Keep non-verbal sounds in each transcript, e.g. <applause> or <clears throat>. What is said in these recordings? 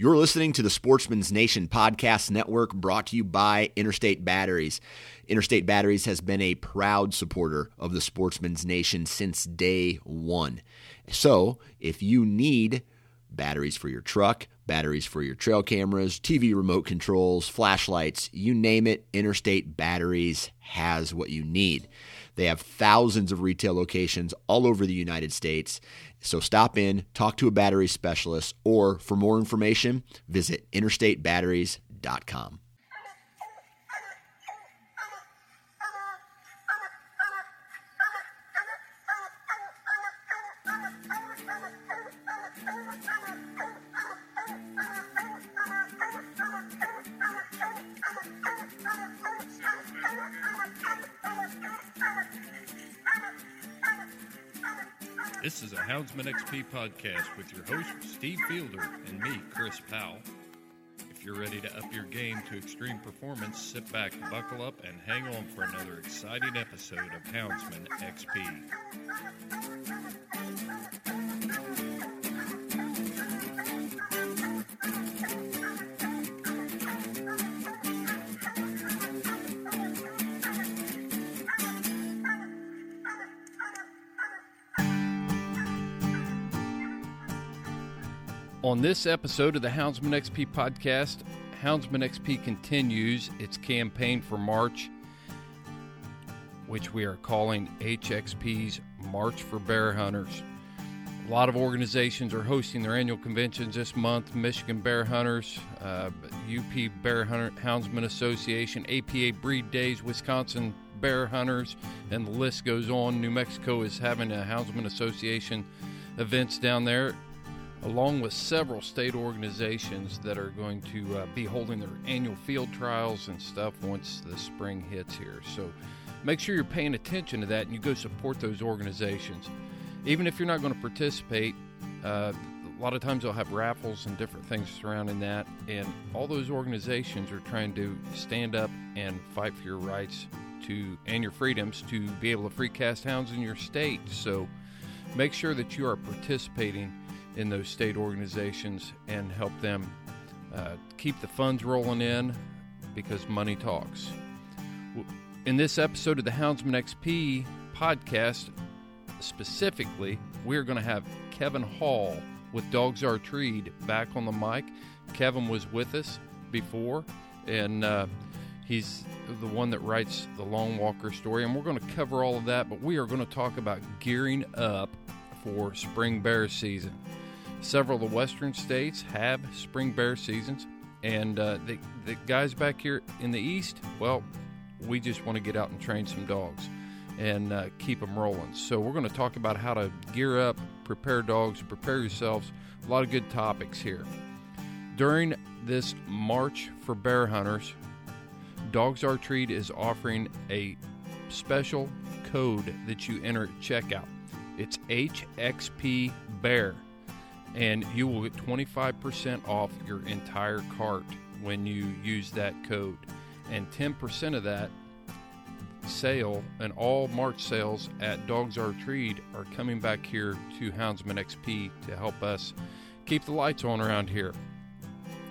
You're listening to the Sportsman's Nation Podcast Network brought to you by Interstate Batteries. Interstate Batteries has been a proud supporter of the Sportsman's Nation since day one. So, if you need batteries for your truck, batteries for your trail cameras, TV remote controls, flashlights, you name it, Interstate Batteries has what you need. They have thousands of retail locations all over the United States. So stop in, talk to a battery specialist, or for more information, visit interstatebatteries.com. This is a Houndsman XP podcast with your host, Steve Fielder, and me, Chris Powell. If you're ready to up your game to extreme performance, sit back, buckle up, and hang on for another exciting episode of Houndsman XP. On this episode of the Houndsman XP podcast, Houndsman XP continues its campaign for March, which we are calling HXP's March for Bear Hunters. A lot of organizations are hosting their annual conventions this month Michigan Bear Hunters, uh, UP Bear Hunter, Houndsman Association, APA Breed Days, Wisconsin Bear Hunters, and the list goes on. New Mexico is having a Houndsman Association events down there along with several state organizations that are going to uh, be holding their annual field trials and stuff once the spring hits here. So make sure you're paying attention to that and you go support those organizations. Even if you're not going to participate, uh, a lot of times they'll have raffles and different things surrounding that, and all those organizations are trying to stand up and fight for your rights to and your freedoms to be able to free cast hounds in your state. So make sure that you are participating in those state organizations and help them uh, keep the funds rolling in because money talks. In this episode of the Houndsman XP podcast, specifically, we're going to have Kevin Hall with Dogs Are Treed back on the mic. Kevin was with us before, and uh, he's the one that writes the Long Walker story, and we're going to cover all of that, but we are going to talk about gearing up for spring bear season. Several of the western states have spring bear seasons, and uh, the, the guys back here in the east, well, we just want to get out and train some dogs and uh, keep them rolling. So, we're going to talk about how to gear up, prepare dogs, prepare yourselves. A lot of good topics here. During this March for Bear Hunters, Dogs Are Treed is offering a special code that you enter at checkout. It's HXP Bear and you will get 25% off your entire cart when you use that code. And 10% of that sale and all March sales at Dogs Are Treed are coming back here to Houndsman XP to help us keep the lights on around here.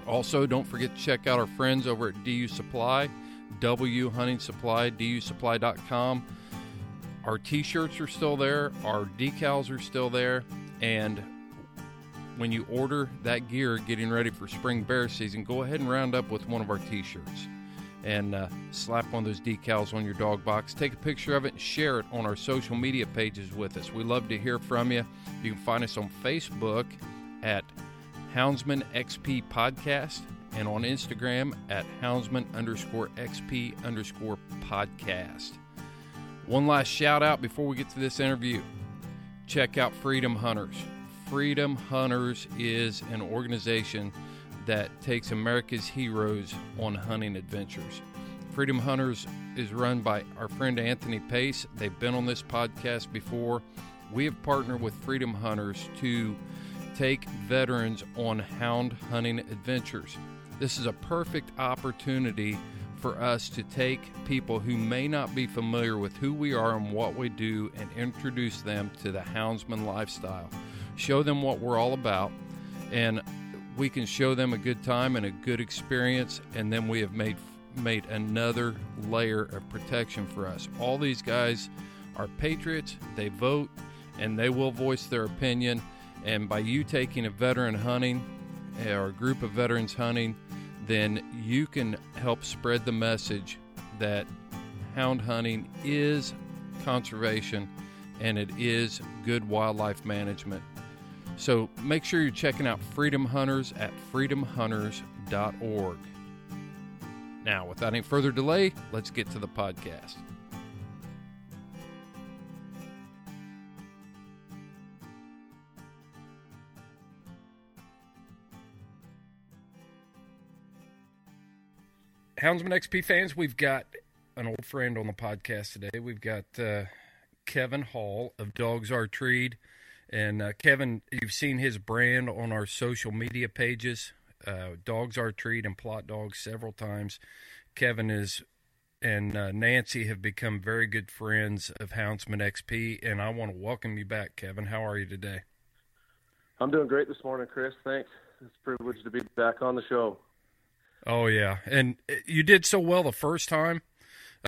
Also, don't forget to check out our friends over at DU Supply, W Hunting Supply, DUSupply.com. Our t shirts are still there, our decals are still there, and when you order that gear getting ready for spring bear season, go ahead and round up with one of our t shirts and uh, slap one of those decals on your dog box. Take a picture of it and share it on our social media pages with us. We love to hear from you. You can find us on Facebook at Houndsman XP Podcast and on Instagram at Houndsman underscore XP underscore podcast. One last shout out before we get to this interview. Check out Freedom Hunters. Freedom Hunters is an organization that takes America's heroes on hunting adventures. Freedom Hunters is run by our friend Anthony Pace. They've been on this podcast before. We have partnered with Freedom Hunters to take veterans on hound hunting adventures. This is a perfect opportunity for us to take people who may not be familiar with who we are and what we do and introduce them to the houndsman lifestyle show them what we're all about. And we can show them a good time and a good experience, and then we have made made another layer of protection for us. All these guys are patriots. They vote, and they will voice their opinion. And by you taking a veteran hunting eh, or a group of veterans hunting, then you can help spread the message that hound hunting is conservation and it is good wildlife management. So make sure you're checking out Freedom Hunters at freedomhunters.org. Now, without any further delay, let's get to the podcast. Houndsman XP fans, we've got an old friend on the podcast today. We've got uh, Kevin Hall of Dogs Are Treed. And uh, Kevin, you've seen his brand on our social media pages, uh, Dogs Are Treed and Plott Dogs several times. Kevin is and uh, Nancy have become very good friends of Houndsman XP, and I want to welcome you back, Kevin. How are you today? I'm doing great this morning, Chris. Thanks. It's a privilege to be back on the show. Oh yeah, and uh, you did so well the first time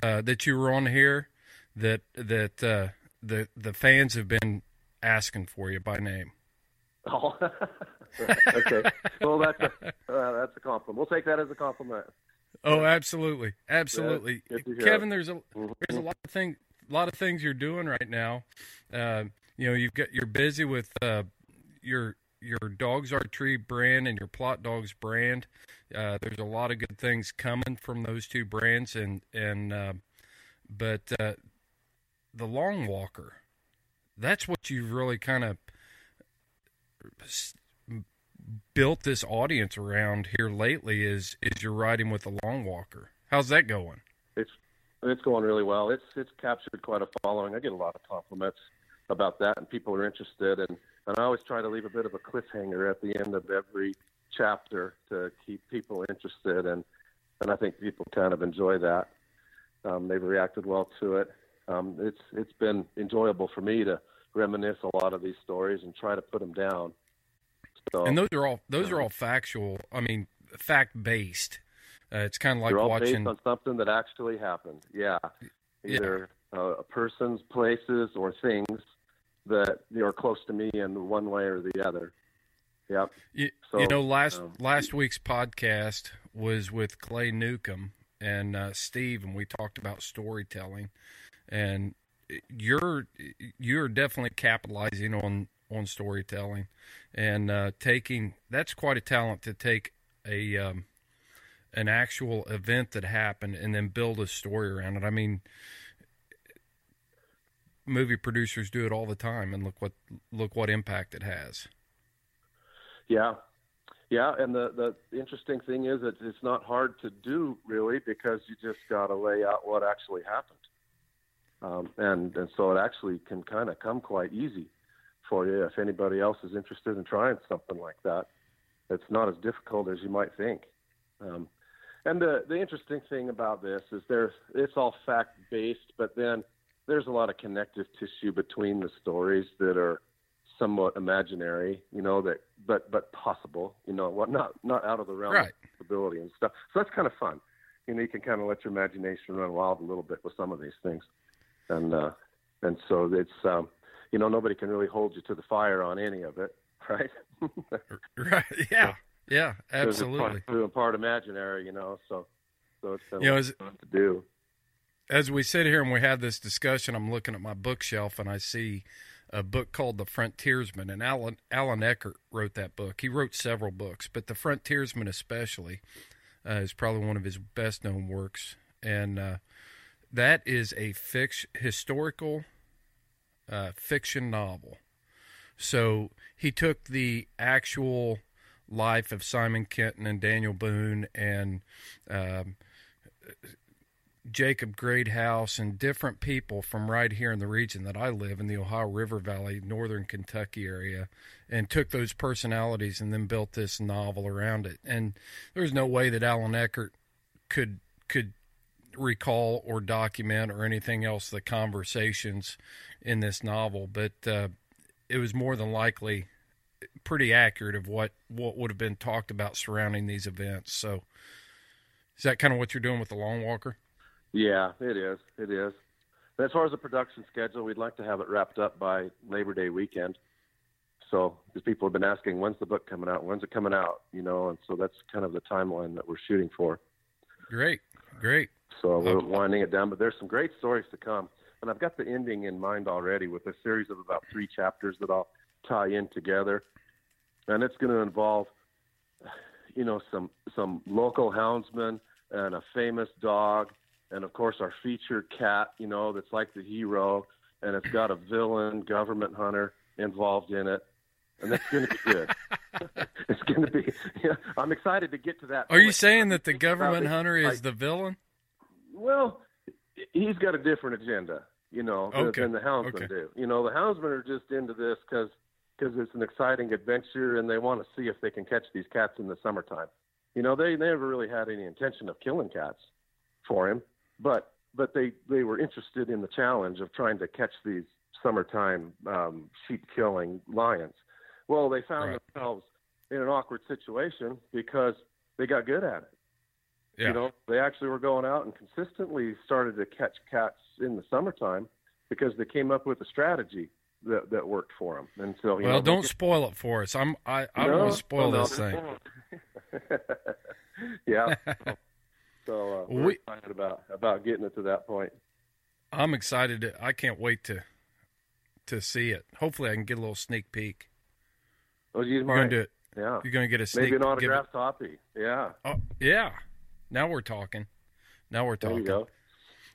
uh, that you were on here that that uh, the the fans have been asking for you by name. <laughs> Oh, okay. well, that's a uh, that's a compliment. We'll take that as a compliment. Oh, absolutely, absolutely, yeah, Kevin. There's a mm-hmm. there's a lot of thing a lot of things you're doing right now. Uh, you know, you've got you're busy with uh, your your Dogs Are Treed brand and your Plott Dogs brand. Uh, there's a lot of good things coming from those two brands, and and uh, but uh, the Long Walker, that's what you've really kind of built this audience around here lately. Is is you're riding with the Long Walker? How's that going? It's it's going really well. It's it's captured quite a following. I get a lot of compliments about that, and people are interested. And and I always try to leave a bit of a cliffhanger at the end of every chapter to keep people interested, and and I think people kind of enjoy that. Um, they've reacted well to it. Um, it's it's been enjoyable for me to reminisce a lot of these stories and try to put them down. So, and those are all those are all factual. I mean, fact based. Uh, it's kind of like all watching based on something that actually happened. Yeah, either yeah. Uh, persons, places, or things that are close to me in one way or the other. Yep. You, so, you know, last um, last week's podcast was with Clay Newcomb and uh, Steve, and we talked about storytelling. And you're you're definitely capitalizing on on storytelling and uh, taking. That's quite a talent to take a um, an actual event that happened and then build a story around it. I mean, movie producers do it all the time, and look what look what impact it has. Yeah, yeah, and the the interesting thing is that it's not hard to do really because you just got to lay out what actually happened, um, and and so it actually can kind of come quite easy for you if anybody else is interested in trying something like that. It's not as difficult as you might think. Um, and the the interesting thing about this is there's it's all fact based, but then there's a lot of connective tissue between the stories that are somewhat imaginary, you know, that but but possible, you know, what not not out of the realm right. of possibility and stuff. So that's kind of fun. You know, you can kind of let your imagination run wild a little bit with some of these things, and uh, and so it's um, you know nobody can really hold you to the fire on any of it, <laughs> right? right. Yeah. Yeah. Absolutely. It's part, part imaginary, you know. So so it's you know, as, to do. As we sit here and we have this discussion, I'm looking at my bookshelf and I see a book called The Frontiersman, and Alan Allan Eckert wrote that book. He wrote several books, but The Frontiersman especially uh, is probably one of his best known works, and uh, that is a fiction historical uh, fiction novel. So he took the actual life of Simon Kenton and Daniel Boone and um, Jacob Greathouse and different people from right here in the region that I live in the Ohio River Valley, northern Kentucky area, and took those personalities and then built this novel around it. And there's no way that Allan Eckert could could recall or document or anything else the conversations in this novel, but uh, it was more than likely pretty accurate of what what would have been talked about surrounding these events. So, is that kind of what you're doing with the Long Walker? Yeah, it is. It is. But As far as the production schedule, we'd like to have it wrapped up by Labor Day weekend. So, because people have been asking, when's the book coming out? When's it coming out? You know, and so that's kind of the timeline that we're shooting for. Great, great. So we're winding it down, but there's some great stories to come. And I've got the ending in mind already with a series of about three chapters that I'll tie in together. And it's going to involve, you know, some some local houndsmen and a famous dog, and of course our featured cat, you know, that's like the hero, and it's got a villain government hunter involved in it, and that's going to be good. <laughs> it's going to be. <laughs> Yeah, I'm excited to get to that. Are point. you saying that the government hunter is the villain? Well, he's got a different agenda, you know, okay. than the houndsmen okay. do. You know, the houndsmen are just into this because because it's an exciting adventure and they want to see if they can catch these cats in the summertime. You know, they never really had any intention of killing cats for him, but but they they were interested in the challenge of trying to catch these summertime um, sheep killing lions. Well, they found right. themselves in an awkward situation because they got good at it. Yeah. You know, they actually were going out and consistently started to catch cats in the summertime because they came up with a strategy that that worked for them. And so, well, know, don't spoil it for us. I'm I I no, want to spoil no, this thing. <laughs> yeah. <laughs> so uh, we're We- excited about about getting it to that point. I'm excited. To, I can't wait to to see it. Hopefully, I can get a little sneak peek. Oh, geez, You're gonna do it. Yeah. You're gonna get a sneak. Maybe an autographed copy. Yeah. Oh, yeah. Now we're talking. Now we're talking. you.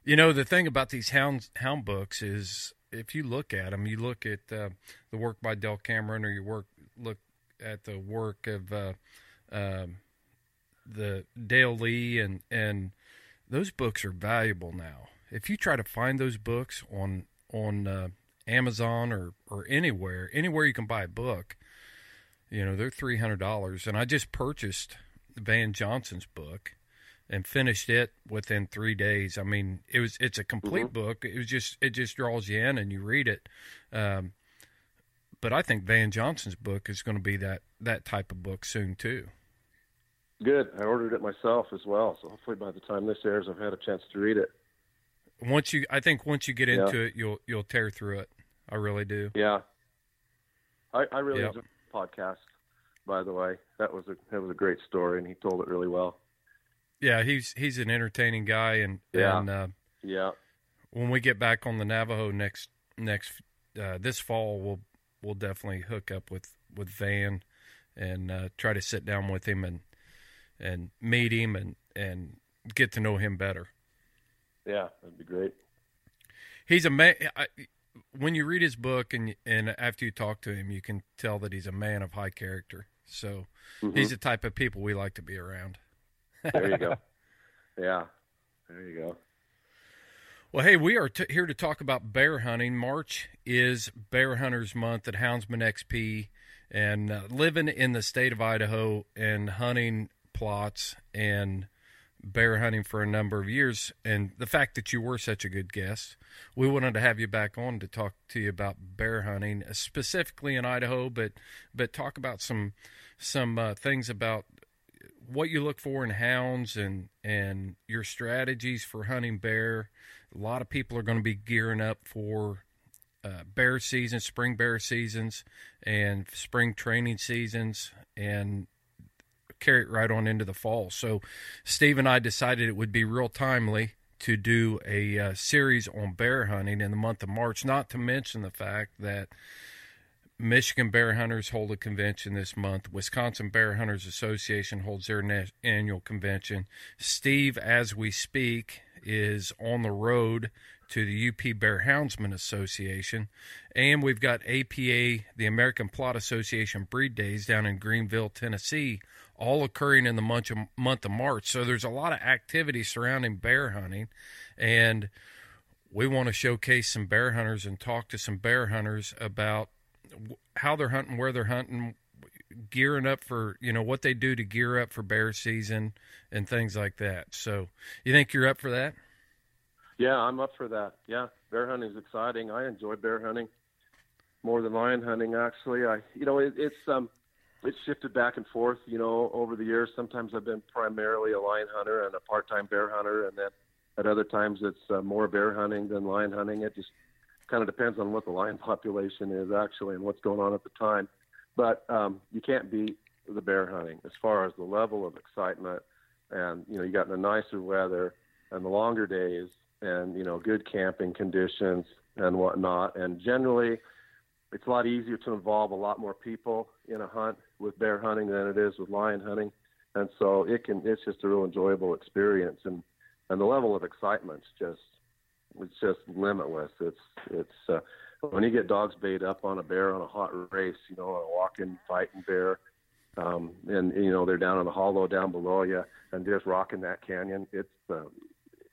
You know, the thing about these hound hound books is, if you look at them, you look at uh, the work by Del Cameron, or you work look at the work of uh, um, the Dale Lee, and and those books are valuable now. If you try to find those books on on uh, Amazon or or anywhere, anywhere you can buy a book, you know they're three hundred dollars. And I just purchased Van Johnson's book and finished it within three days. I mean, it was it's a complete Mhm. book. It was just it just draws you in and you read it. Um, but I think Van Johnson's book is going to be that that type of book soon too. Good. I ordered it myself as well, so hopefully by the time this airs, I've had a chance to read it. Once you, I think once you get Yeah. into it, you'll you'll tear through it. I really do. Yeah. I, I really Yep. enjoyed the podcast. By the way, that was a that was a great story, and he told it really well. Yeah, he's he's an entertaining guy, and Yeah. and uh, Yeah. when we get back on the Navajo next next uh, this fall, we'll we'll definitely hook up with with Van and uh, try to sit down with him and and meet him and and get to know him better. Yeah, that'd be great. He's a man. I, when you read his book and and after you talk to him, you can tell that he's a man of high character. So Mhm. he's the type of people we like to be around. There you go. <laughs> yeah. There you go. Well, hey, we are t- here to talk about bear hunting. March is Bear Hunters Month at Houndsman XP, and uh, living in the state of Idaho and hunting Plotts and bear hunting for a number of years. And the fact that you were such a good guest, we wanted to have you back on to talk to you about bear hunting, specifically in Idaho, but but talk about some some uh, things about what you look for in hounds and and your strategies for hunting bear. A lot of people are going to be gearing up for uh, bear season, spring bear seasons, and spring training seasons, and carry it right on into the fall. So, Steve and I decided it would be real timely to do a uh, series on bear hunting in the month of March. Not to mention the fact that Michigan Bear Hunters hold a convention this month. Wisconsin Bear Hunters Association holds their na- annual convention. Steve, as we speak, is on the road to the UP Bear Houndsman Association. And we've got APA, the American Plott Association Breed Days down in Greeneville, Tennessee, all occurring in the month of, month of March. So there's a lot of activity surrounding bear hunting. And we want to showcase some bear hunters and talk to some bear hunters about how they're hunting, where they're hunting, gearing up for, you know, what they do to gear up for bear season and things like that. So, you think you're up for that? Yeah, I'm up for that. Yeah, bear hunting's exciting. I enjoy bear hunting. more than lion hunting. Actually, I you know it, it's um it's shifted back and forth. You know, over the years, sometimes I've been primarily a lion hunter and a part-time bear hunter, and then at other times it's uh, more bear hunting than lion hunting. It just kind of depends on what the lion <laughs> population is actually and what's going on at the time. But um, you can't beat the bear hunting as far as the level of excitement. And you know, you got the nicer weather and the longer days, and you know, good camping conditions and whatnot. And generally, it's a lot easier to involve a lot more people in a hunt with bear hunting than it is with lion hunting. And so it can it's just a real enjoyable experience and and the level of excitement's just it's just limitless. It's it's uh, when you get dogs bait up on a bear on a hot race, you know, a walking fighting bear, um, and you know they're down in the hollow down below you and just rocking that canyon. It's uh,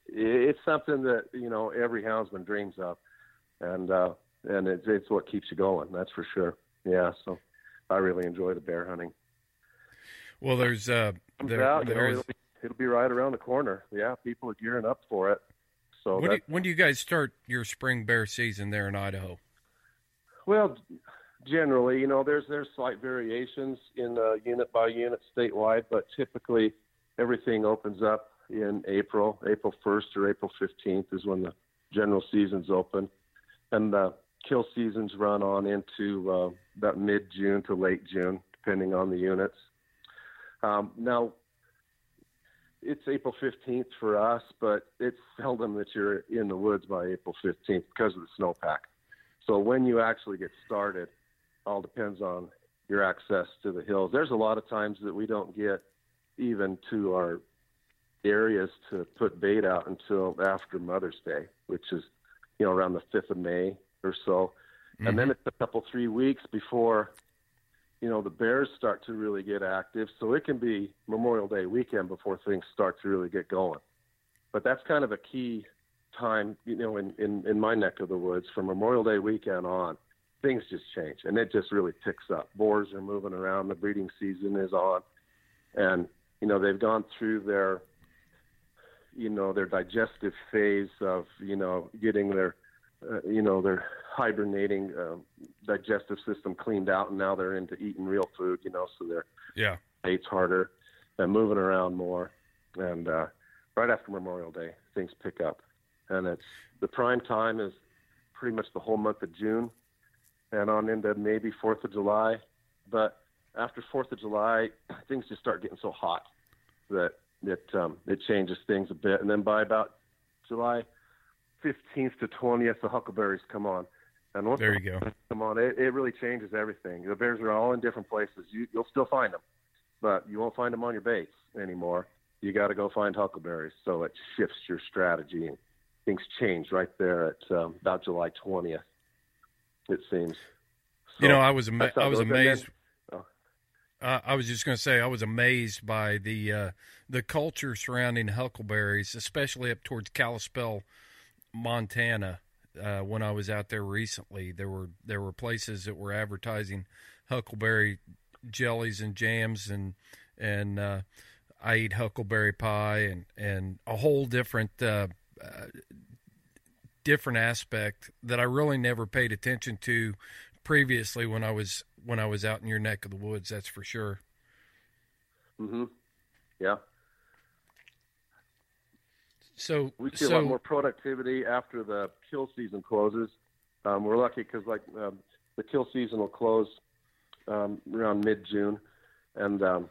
it's something that you know every houndsman dreams of, and uh, and it's it's what keeps you going. That's for sure. Yeah, so I really enjoy the bear hunting. Well, there's uh, there, out, there's... Know, it'll, be, it'll be right around the corner. Yeah, people are gearing up for it. So when do, when do you guys start your spring bear season there in Idaho? Well, generally, you know, there's there's slight variations in uh, unit by unit statewide, but typically everything opens up in April. April 1st or April 15th is when the general season's open, and the kill seasons run on into uh, about mid June to late June, depending on the units. Um, now, it's April 15th for us, but it's seldom that you're in the woods by April 15th because of the snowpack. So when you actually get started, all depends on your access to the hills. There's a lot of times that we don't get even to our areas to put bait out until after Mother's Day, which is, you know, around the 5th of May or so. Mm-hmm. And then it's a couple, three weeks before you know the bears start to really get active so it can be memorial day weekend before things start to really get going. But that's kind of a key time you know in in, in my neck of the woods. From memorial day weekend on things just change and it just really picks up. Boars are moving around the breeding season is on and you know they've gone through their you know their digestive phase of you know getting their uh, you know their hibernating uh, digestive system cleaned out, and now they're into eating real food. You know, so they're yeah eats harder and moving around more. And uh, right after Memorial Day, things pick up, and it's the prime time is pretty much the whole month of June, and on into maybe Fourth of July. But after Fourth of July, <clears throat> things just start getting so hot that it um, it changes things a bit, and then by about July 15th to 20th, the huckleberries come on. And once there you go. <laughs> Come on, it, it really changes everything. The bears are all in different places. You, you'll still find them, but you won't find them on your baits anymore. You got to go find huckleberries. So it shifts your strategy, and things change right there at um, about July 20th. It seems. So you know, I was ama- I was amazed. Oh. Uh, I was just going to say I was amazed by the uh, the culture surrounding huckleberries, especially up towards Kalispell, Montana uh, when I was out there recently. There were there were places that were advertising huckleberry jellies and jams and and uh, I eat huckleberry pie and and a whole different uh, uh, different aspect that I really never paid attention to previously when I was when I was out in your neck of the woods. That's for sure. Mhm. Yeah. So we see so, a lot more productivity after the kill season closes. Um, we're lucky because like um, the kill season will close um, around mid June, and um,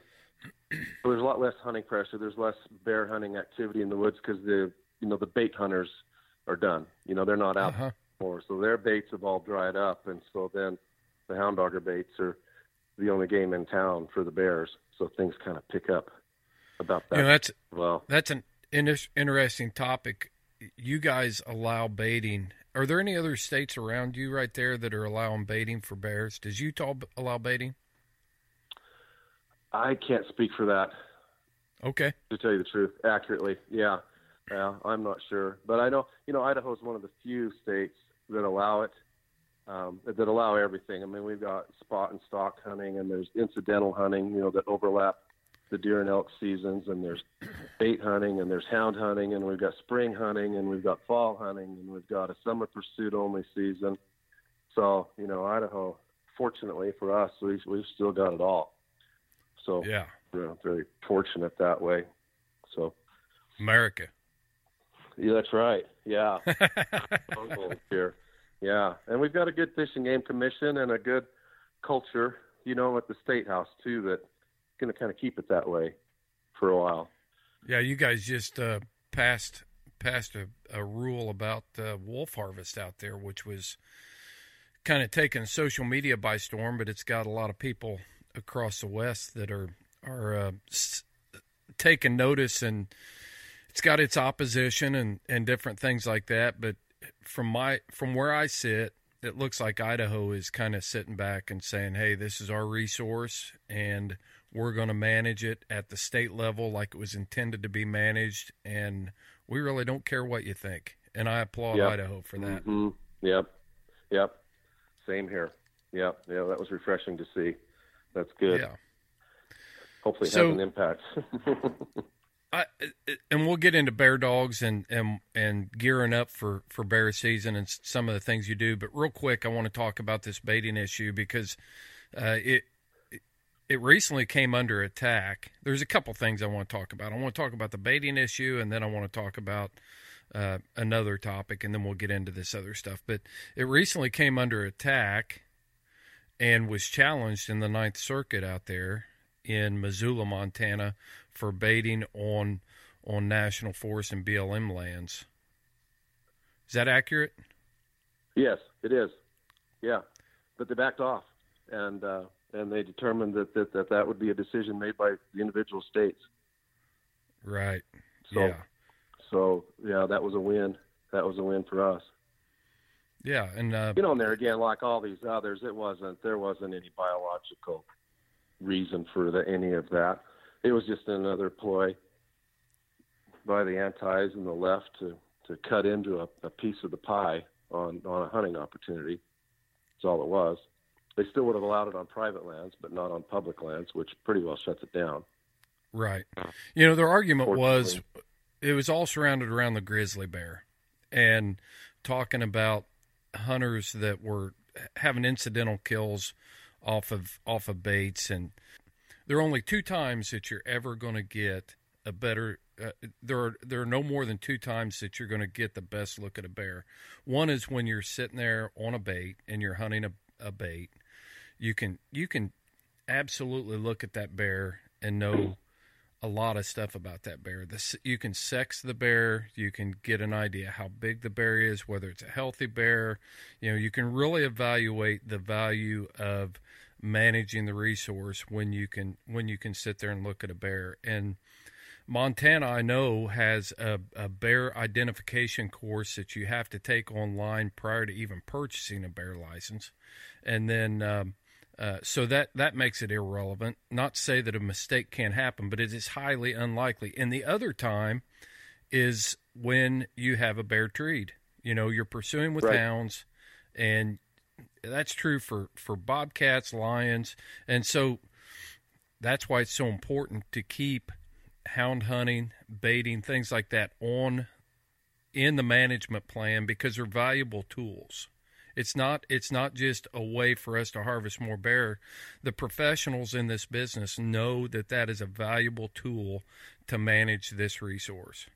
so there's a lot less hunting pressure. There's less bear hunting activity in the woods because the you know the bait hunters are done. You know they're not out uh-huh. anymore, so their baits have all dried up, and so then the hound dogger baits are the only game in town for the bears. So things kind of pick up about that. You know, that's well, that's an interesting topic. You guys allow baiting. Are there any other states around you right there that are allowing baiting for bears? Does Utah allow baiting? I can't speak for that. Okay. To tell you the truth, accurately, yeah, yeah, I'm not sure, but I know you know Idaho is one of the few states that allow it, um, that allow everything. I mean, we've got spot and stalk hunting, and there's incidental hunting, you know, that overlap the deer and elk seasons, and there's bait hunting, and there's hound hunting, and we've got spring hunting, and we've got fall hunting, and we've got a summer pursuit only season. So you know, Idaho, fortunately for us, we we've still got it all. So yeah, we're very fortunate that way. So America. Yeah, that's right. Yeah, <laughs> here. Yeah, and we've got a good fishing game commission and a good culture, you know, at the state house too. That's going to kind of keep it that way for a while. Yeah, you guys just uh, passed passed a, a rule about uh, wolf harvest out there, which was kind of taking social media by storm, but it's got a lot of people across the West that are are uh, s- taking notice, and it's got its opposition and and different things like that. But from my from where I sit, it looks like Idaho is kind of sitting back and saying, "Hey, this is our resource, and we're going to manage it at the state level like it was intended to be managed, and we really don't care what you think." And I applaud Yep. Idaho for that. hmm Yep, yep. Same here. Yep, yeah. That was refreshing to see. That's good. Yeah. Hopefully, it So- has an impact. <laughs> I, and we'll get into bear dogs and, and and gearing up for for bear season and some of the things you do. But real quick, I want to talk about this baiting issue because uh, it it recently came under attack. There's a couple things I want to talk about. I want to talk about the baiting issue, and then I want to talk about uh, another topic, and then we'll get into this other stuff. But it recently came under attack and was challenged in the Ninth Circuit out there in Missoula, Montana, for baiting on on national forest and BLM lands. Is that accurate? yes, it is. Yeah, but they backed off, and uh, and they determined that, that that that would be a decision made by the individual states. Right. So, yeah. so yeah, that was a win. That was a win for us. Yeah, and uh, you know, and there again, like all these others, it wasn't there wasn't any biological reason for the, any of that. It was just another ploy by the antis and the left to to cut into a, a piece of the pie on on a hunting opportunity. That's all it was. They still would have allowed it on private lands, but not on public lands, which pretty well shuts it down. right. You know, their argument was it was all surrounded around the grizzly bear and talking about hunters that were having incidental kills off of off of baits and there are only two times that you're ever going to get a better uh, there are there are no more than two times that you're going to get the best look at a bear one is when you're sitting there on a bait and you're hunting a, a bait you can you can absolutely look at that bear and know a lot of stuff about that bear. You can sex the bear, you can get an idea how big the bear is, whether it's a healthy bear. You know, you can really evaluate the value of managing the resource when you can when you can sit there and look at a bear. And Montana, I know, has a, a bear identification course that you have to take online prior to even purchasing a bear license, and then. Um, uh, so that that makes it irrelevant. Not to say that a mistake can't happen, but it is highly unlikely. And the other time is when you have a bear treed. You know, you're pursuing with Right. hounds, and that's true for for bobcats, lions, and so that's why it's so important to keep hound hunting, baiting, things like that on in the management plan because they're valuable tools. It's not it's not just a way for us to harvest more bear. The professionals in this business know that that is a valuable tool to manage this resource.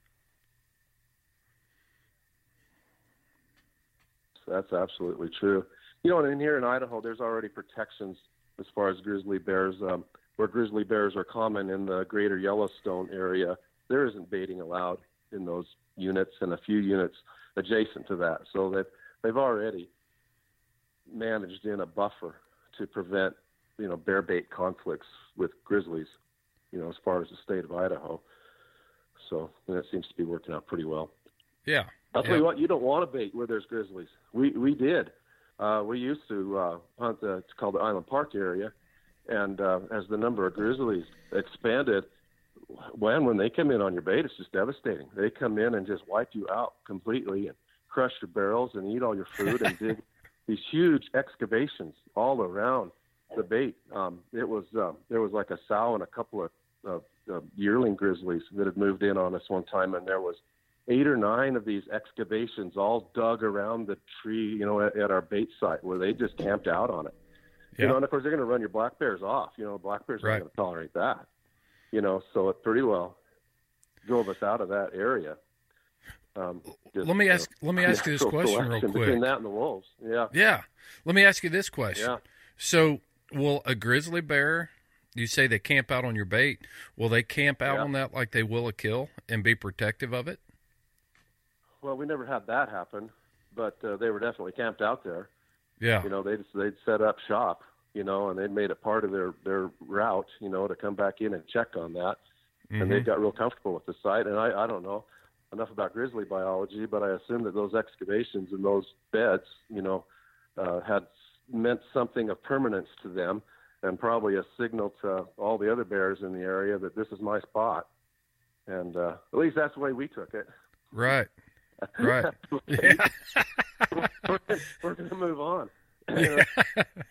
That's absolutely true. You know, and in here in Idaho, there's already protections as far as grizzly bears. Um, where grizzly bears are common in the greater Yellowstone area, there isn't baiting allowed in those units and a few units adjacent to that. So that they've already managed in a buffer to prevent, you know, bear bait conflicts with grizzlies, you know, as far as the state of Idaho. So that seems to be working out pretty well. Yeah. I'll tell Yeah. you what, you don't want to bait where there's grizzlies. We we did. Uh, we used to uh, hunt the it's called the Island Park area, and uh, as the number of grizzlies expanded, when when they come in on your bait, it's just devastating. They come in and just wipe you out completely and crush your barrels and eat all your food and <laughs> dig these huge excavations all around the bait. Um, it was um, there was like a sow and a couple of, of, of yearling grizzlies that had moved in on us one time, and there was eight or nine of these excavations all dug around the tree, you know, at, at our bait site where they just camped out on it. You know, and of course they're going to run your black bears off. You know, black bears right. aren't going to tolerate that. You know, so it pretty well drove us out of that area. Um, just, let me ask. Uh, let me <laughs> ask you this <laughs> question real quick. Between that and the wolves, yeah. Yeah. Let me ask you this question. Yeah. So, will a grizzly bear? You say they camp out on your bait. Will they camp out yeah. on that like they will a kill and be protective of it? Well, we never had that happen, but uh, they were definitely camped out there. Yeah. You know, they'd they'd set up shop, you know, and they'd made it part of their their route, you know, to come back in and check on that. Mm-hmm. And they got real comfortable with the site. And I I don't know enough about grizzly biology, but I assume that those excavations and those beds, you know, uh, had meant something of permanence to them, and probably a signal to all the other bears in the area that this is my spot. And uh, at least that's the way we took it. Right. Right. <laughs> yeah. <laughs> we're, we're going to move on. <laughs> You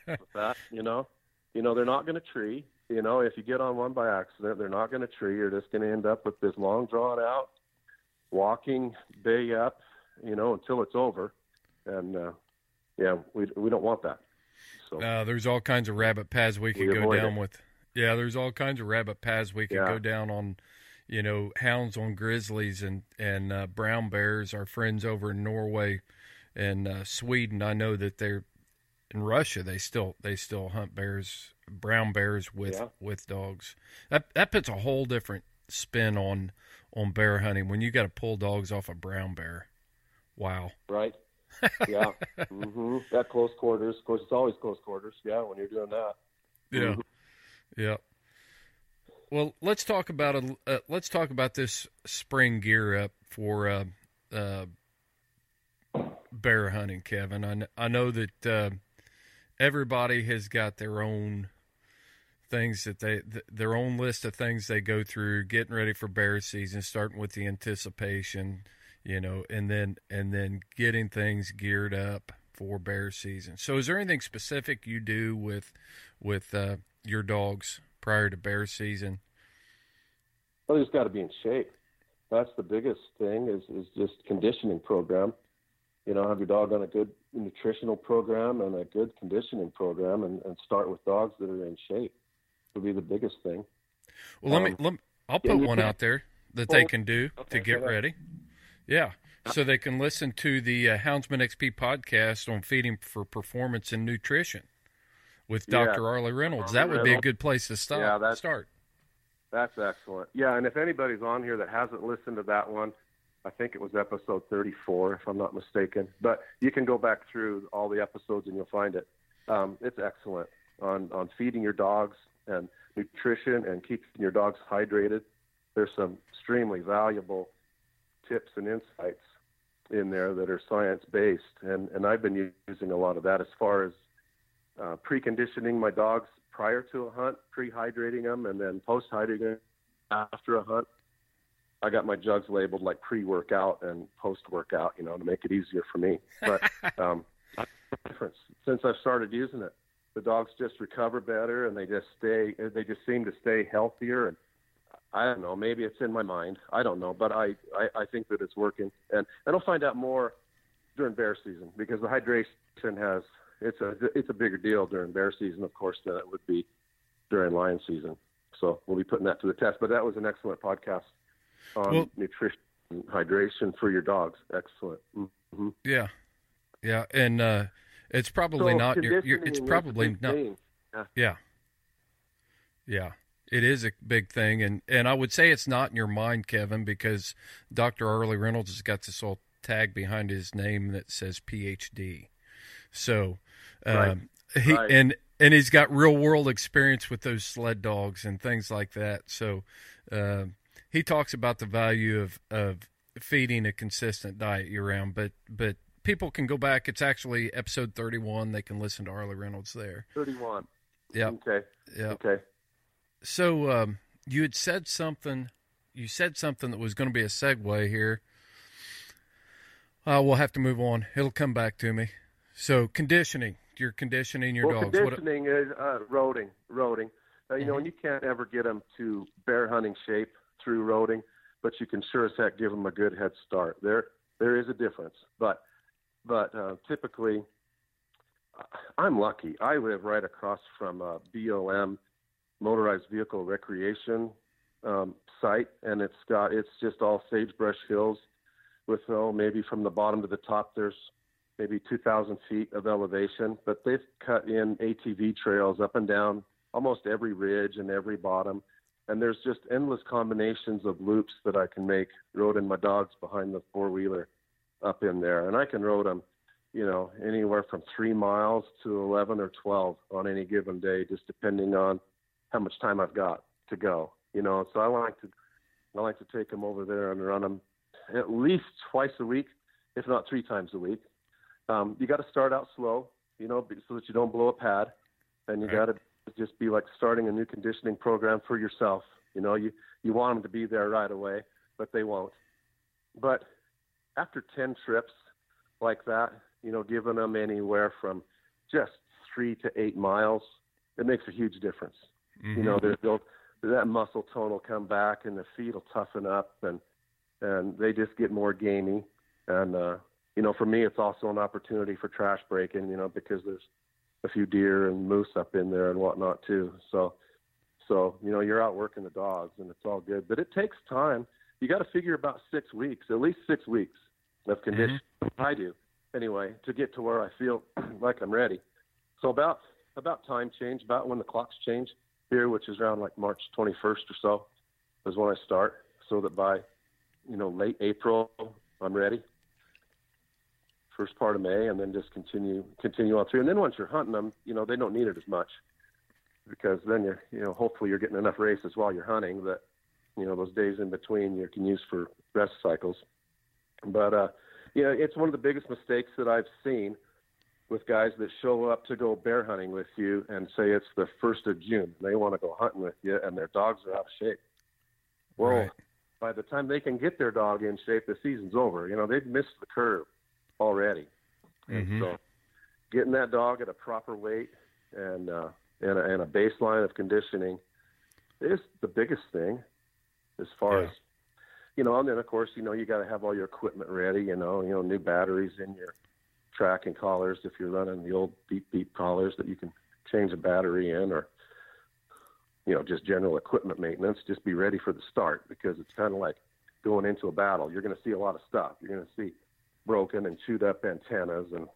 know, that, you know, you know, they're not going to tree. You know, if you get on one by accident, they're not going to tree. You're just going to end up with this long, drawn out, walking bay up. You know, until it's over. And uh, yeah, we we don't want that. So uh, there's all kinds of rabbit paths we could we go down it. with. Yeah, there's all kinds of rabbit paths we could Yeah. go down on. You know, hounds on grizzlies and and uh, brown bears. Our friends over in Norway and uh, Sweden. I know that they're in Russia. They still they still hunt bears, brown bears with Yeah. with dogs. That that puts a whole different spin on on bear hunting when you got to pull dogs off a brown bear. Wow. right. Yeah. <laughs> mm-hmm. At close quarters. Of course, it's always close quarters. Yeah, when you're doing that. Yeah, yeah. Well, let's talk about a uh, let's talk about this spring gear up for uh, uh, bear hunting, Kevin. I, kn- I know that uh, everybody has got their own things that they th- their own list of things they go through getting ready for bear season, starting with the anticipation, you know, and then and then getting things geared up for bear season. So, is there anything specific you do with with uh, your dogs prior to bear season? Well, he's got to be in shape. That's the biggest thing is is just conditioning program. You know, have your dog on a good nutritional program and a good conditioning program, and, and start with dogs that are in shape. Would be the biggest thing. Well, let me Um, let me, I'll put one out there that they can do to get ready. Yeah. So they can listen to the uh, Houndsman XP podcast on feeding for performance and nutrition with Yeah. Dr. Arleigh Reynolds. Arleigh That would be a good place to start. Yeah, that's- start. That's excellent. Yeah, and if anybody's on here that hasn't listened to that one, I think it was episode 34, if I'm not mistaken. But you can go back through all the episodes and you'll find it. Um, it's excellent on on feeding your dogs and nutrition and keeping your dogs hydrated. There's some extremely valuable tips and insights in there that are science based, and and I've been using a lot of that as far as uh, preconditioning my dogs prior to a hunt, pre-hydrating them, and then post-hydrating after a hunt. I got my jugs labeled like pre-workout and post-workout, you know, to make it easier for me. But <laughs> um, difference since I've started using it, the dogs just recover better and they just stay. They just seem to stay healthier. And I don't know, maybe it's in my mind. I don't know, but I I, I think that it's working, and and I'll find out more during bear season because the hydration has it's a it's a bigger deal during bear season, of course, than it would be during lion season. So we'll be putting that to the test. But that was an excellent podcast on Well- nutrition and hydration for your dogs. Excellent. hmm Yeah. Yeah. And uh, it's probably So not, your, your, it's probably not, thing. Yeah. Yeah. It is a big thing and and I would say it's not in your mind, Kevin, because Dr. Arleigh Reynolds has got this little tag behind his name that says PhD. So um Right. he Right. and and he's got real world experience with those sled dogs and things like that. So uh, he talks about the value of of feeding a consistent diet year round, but but people can go back. It's actually episode 31. They can listen to Arleigh Reynolds there. Thirty-one. Yeah. Okay. Yeah. Okay. So um, you had said something. You said something that was going to be a segue here. Uh, we'll have to move on. It'll come back to me. So conditioning. You're conditioning your well, dogs. What- conditioning is uh, roading. Roading. Uh, you know, Mhm. and you can't ever get them to bear hunting shape through roading. but you can sure as heck give them a good head start. There there is a difference, but but uh, typically I'm lucky. I live right across from a BLM motorized vehicle recreation um, site, and it's got it's just all sagebrush hills with oh maybe from the bottom to the top there's maybe 2,000 feet of elevation, but they've cut in ATV trails up and down almost every ridge and every bottom. And there's just endless combinations of loops that I can make roading my dogs behind the four wheeler up in there. And I can road them, you know, anywhere from three miles to 11 or 12 on any given day, just depending on how much time I've got to go, you know. So I like to, I like to take them over there and run them at least twice a week, if not three times a week. Um, you got to start out slow, you know, so that you don't blow a pad, and you right. got to just be like starting a new conditioning program for yourself. You know, you you want them to be there right away, but they won't. But after 10 trips like that, you know, giving them anywhere from just three to eight miles, it makes a huge difference. Mm-hmm. You know, mm-hmm. they'll, that muscle tone will come back and the feet will toughen up and and they just get more gamey. And uh, you know, for me, it's also an opportunity for trash breaking. You know, because there's a few deer and moose up in there and whatnot too. So, so you know, you're out working the dogs, and it's all good. But it takes time. You got to figure about six weeks, at least six weeks of condition. Mm-hmm. I do anyway to get to where I feel <clears throat> like I'm ready. So about about time change, about when the clocks change here, which is around like March 21st or so, is when I start, so that by you know late April I'm ready first part of May, and then just continue continue on through. And then once you're hunting them, you know they don't need it as much because then you're you know hopefully you're getting enough races while you're hunting that you know those days in between you can use for rest cycles. But uh, yeah, it's one of the biggest mistakes that I've seen with guys that show up to go bear hunting with you and say it's the first of June. They want to go hunting with you, and their dogs are out of shape. Well, right. by the time they can get their dog in shape, the season's over. You know, they've missed the curve already. Mm-hmm. so getting that dog at a proper weight and uh, and, a, and a baseline of conditioning is the biggest thing as far yeah. as you know and then of course you know you got to have all your equipment ready you know you know new batteries in your tracking collars if you're running the old beep beep collars that you can change a battery in or you know just general equipment maintenance just be ready for the start because it's kind of like going into a battle you're going to see a lot of stuff you're going to see broken and chewed up antennas and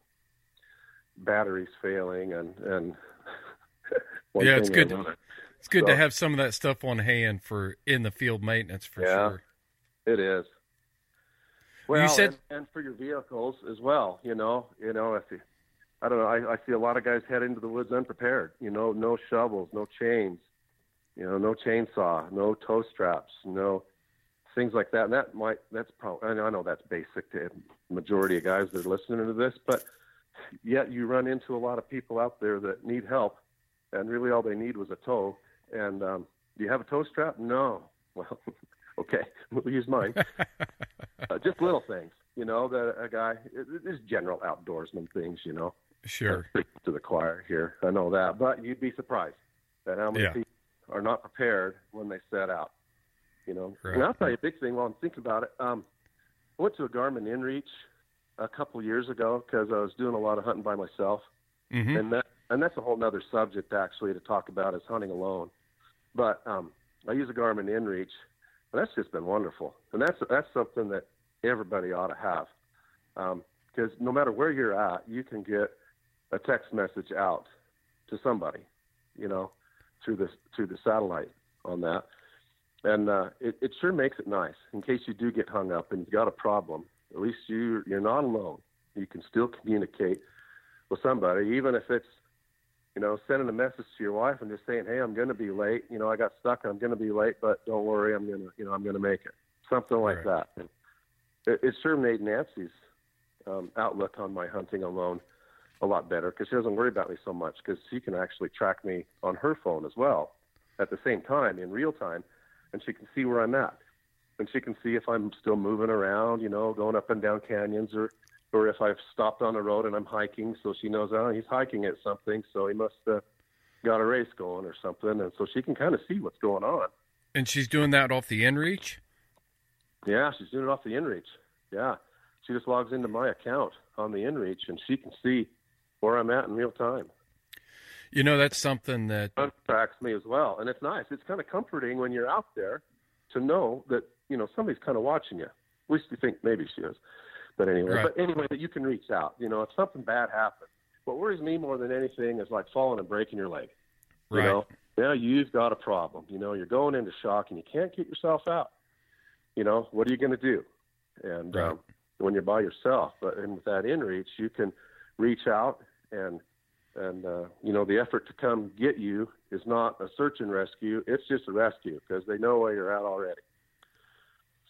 batteries failing and and <laughs> yeah, it's good. To, it's good so, to have some of that stuff on hand for in the field maintenance for yeah, sure. It is. Well, you said, and, and, for your vehicles as well. You know, you know, if you, I don't know, I, I see a lot of guys head into the woods unprepared. You know, no shovels, no chains, you know, no chainsaw, no tow straps, no things like that. And that might that's probably I know that's basic to majority of guys that are listening to this, but yet you run into a lot of people out there that need help, and really all they need was a tow. And um, do you have a tow strap? No. <laughs> Well, okay, we'll use mine. <laughs> uh, just little things, you know. That a guy is general outdoorsman things, you know. Sure. To the choir here, I know that, but you'd be surprised at how many yeah. people are not prepared when they set out. You know, right. and I'll tell you a big thing while I'm thinking about it. Um, I went to a Garmin InReach a couple years ago because I was doing a lot of hunting by myself, mm-hmm. and that and that's a whole other subject actually to talk about is hunting alone. But um, I use a Garmin InReach, and that's just been wonderful. And that's that's something that everybody ought to have, because um, no matter where you're at, you can get a text message out to somebody, you know, through this through the satellite on that and uh, it, it sure makes it nice in case you do get hung up and you've got a problem. At least you you're not alone. You can still communicate with somebody, even if it's you know sending a message to your wife and just saying, "Hey, I'm going to be late. You know, I got stuck. I'm going to be late, but don't worry, I'm going to you know I'm going to make it." Something like right. that. And it, it sure made Nancy's um, outlook on my hunting alone a lot better because she doesn't worry about me so much because she can actually track me on her phone as well at the same time in real time and she can see where I'm at. And she can see if I'm still moving around, you know, going up and down canyons or or if I've stopped on the road and I'm hiking, so she knows, oh, he's hiking at something, so he must have got a race going or something, and so she can kind of see what's going on. And she's doing that off the InReach. Yeah, she's doing it off the InReach. Yeah, she just logs into my account on the InReach, and she can see where I'm at in real time. You know, that's something that tracks me as well, and it's nice. It's kind of comforting when you're out there to know that you know somebody's kind of watching you. At least you think maybe she is, but anyway. Right. But anyway, that you can reach out. You know, if something bad happens, what worries me more than anything is like falling and breaking your leg. You right. know, now you've got a problem. You know, you're going into shock and you can't get yourself out. You know, what are you going to do? And Right. um, when you're by yourself, but and with that InReach, you can reach out and and uh, you know the effort to come get you is not a search and rescue; it's just a rescue because they know where you're at already.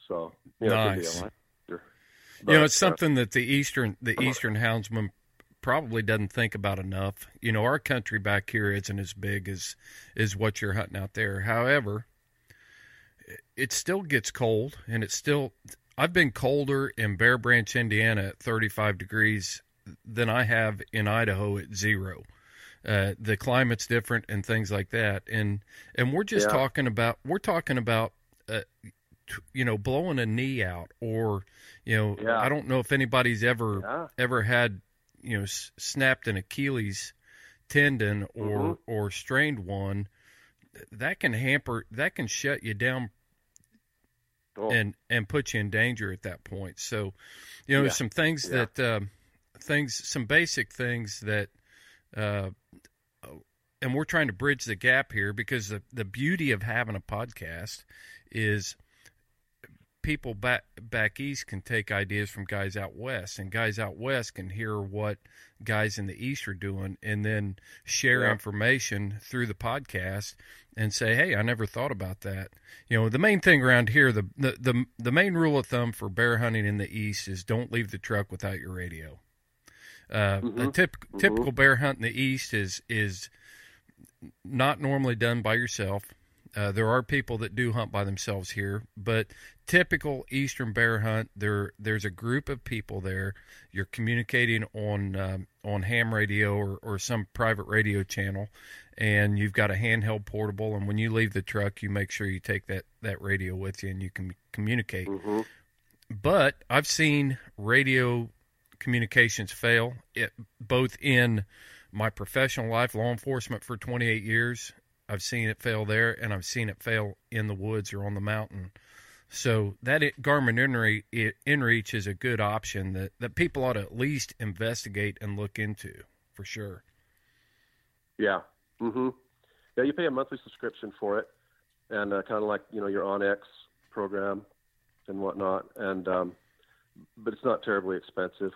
So you know, it could be a Nice. Changer. you know, it's something that the eastern the eastern houndsman probably doesn't think about enough. You know, our country back here isn't as big as is what you're hunting out there. However, it still gets cold, and it's still. I've been colder in Bear Branch, Indiana, at 35 degrees than I have in Idaho at zero. Uh, the climate's different and things like that, and and we're just Yeah. talking about we're talking about uh, you know blowing a knee out or you know Yeah. I don't know if anybody's ever Yeah. ever had you know s- snapped an Achilles tendon or Mhm. or strained one that can hamper that can shut you down Oh, and and put you in danger at that point. So, you know, Yeah. some things that um, things, some basic things that, uh, and we're trying to bridge the gap here because the the beauty of having a podcast is people back back east can take ideas from guys out west, and guys out west can hear what guys in the east are doing, and then share Yeah. information through the podcast and say, "Hey, I never thought about that." You know, the main thing around here, the the the, the main rule of thumb for bear hunting in the east is don't leave the truck without your radio. Uh, A Mhm. tip, typical bear hunt in the east is is not normally done by yourself. Uh, there are people that do hunt by themselves here, but typical eastern bear hunt, there there's a group of people there. You're communicating on um, on ham radio or, or some private radio channel, and you've got a handheld portable. And when you leave the truck, you make sure you take that that radio with you, and you can communicate mhm. but I've seen radio communications fail, it, both in my professional life, law enforcement for 28 years. I've seen it fail there, and I've seen it fail in the woods or on the mountain. So that it, Garmin InReach, is a good option that, that people ought to at least investigate and look into for sure. Yeah. Mhm. Yeah, you pay a monthly subscription for it, and uh, kind of like you know your OnX program and whatnot, and um, but it's not terribly expensive.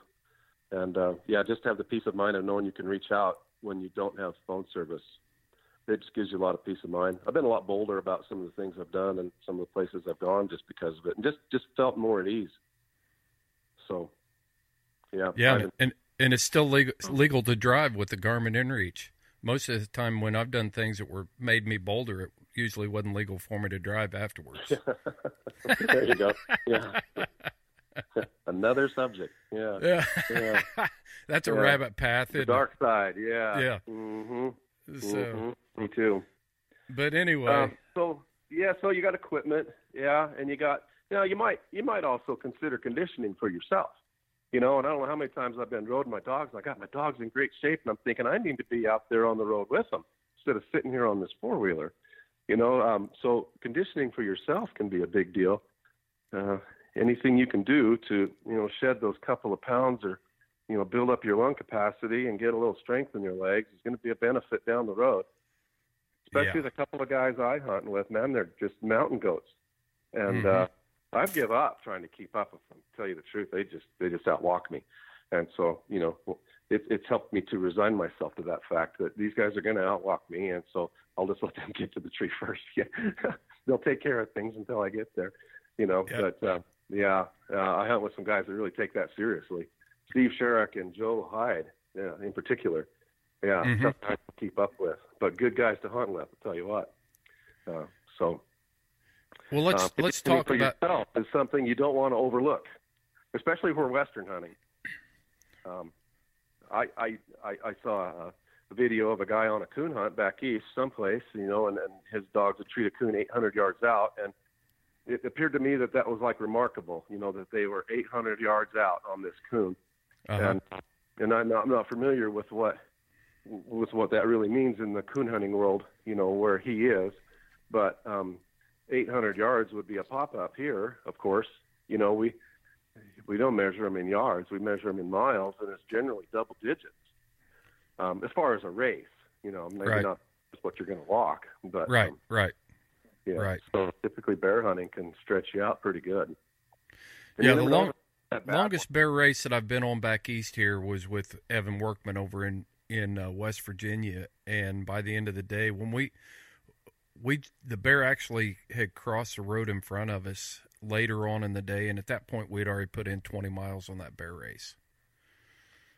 And uh, yeah, just have the peace of mind of knowing you can reach out when you don't have phone service. It just gives you a lot of peace of mind. I've been a lot bolder about some of the things I've done and some of the places I've gone just because of it, and just just felt more at ease. So, yeah, Yeah, and and it's still legal legal to drive with the Garmin InReach. Most of the time, when I've done things that were made me bolder, it usually wasn't legal for me to drive afterwards. <laughs> there you go. Yeah. <laughs> Another subject. Yeah. Yeah, Yeah. <laughs> that's a Yeah. rabbit path. The dark side. Yeah. Yeah. hmm So, Me too. but anyway, Um, so yeah, so you got equipment, yeah, and you got you know you might you might also consider conditioning for yourself, you know. And I don't know how many times I've been roading my dogs. I got my dogs in great shape, and I'm thinking I need to be out there on the road with them instead of sitting here on this four wheeler, you know. Um, so conditioning for yourself can be a big deal. Uh, anything you can do to you know shed those couple of pounds or you know build up your lung capacity and get a little strength in your legs is going to be a benefit down the road especially Yeah. the couple of guys I hunt with, man, they're just mountain goats. And Mhm. uh I've give up trying to keep up with them. To tell you the truth, they just they just outwalk me. And so, you know, it, it's helped me to resign myself to that fact that these guys are going to outwalk me, and so I'll just <laughs> let them get to the tree first. <laughs> Yeah, they'll take care of things until I get there. You know, Yeah. but uh, yeah, uh, I hunt with some guys that really take that seriously. Steve Sherrick and Joe Hyde, yeah, in particular. Yeah, Mhm. tough to keep up with, but good guys to hunt with. I'll tell you what. Uh, so well, let's uh, let's talk for about. yourself is something you don't want to overlook, especially if we're western hunting. Um, I, I I I saw a, a video of a guy on a coon hunt back east, someplace, you know, and, and his dogs would treat a coon 800 yards out, and it, appeared to me that that was like remarkable. You know that they were 800 yards out on this coon, uh-huh. and and I'm not, I'm not familiar with what with what that really means in the coon hunting world. You know where he is, but um, 800 yards would be a pop up here. Of course, you know we we don't measure them in yards. We measure them in miles, and it's generally double digits. Um, as far as a race, you know, maybe right. not just what you're going to walk, but right, um, right, yeah. right. So typically, bear hunting can stretch you out pretty good. And yeah, the long, longest bear race that I've been on back east here was with Evan Workman over in in uh, West Virginia, and by the end of the day, when we we the bear actually had crossed the road in front of us later on in the day, and at that point we had already put in 20 miles on that bear race.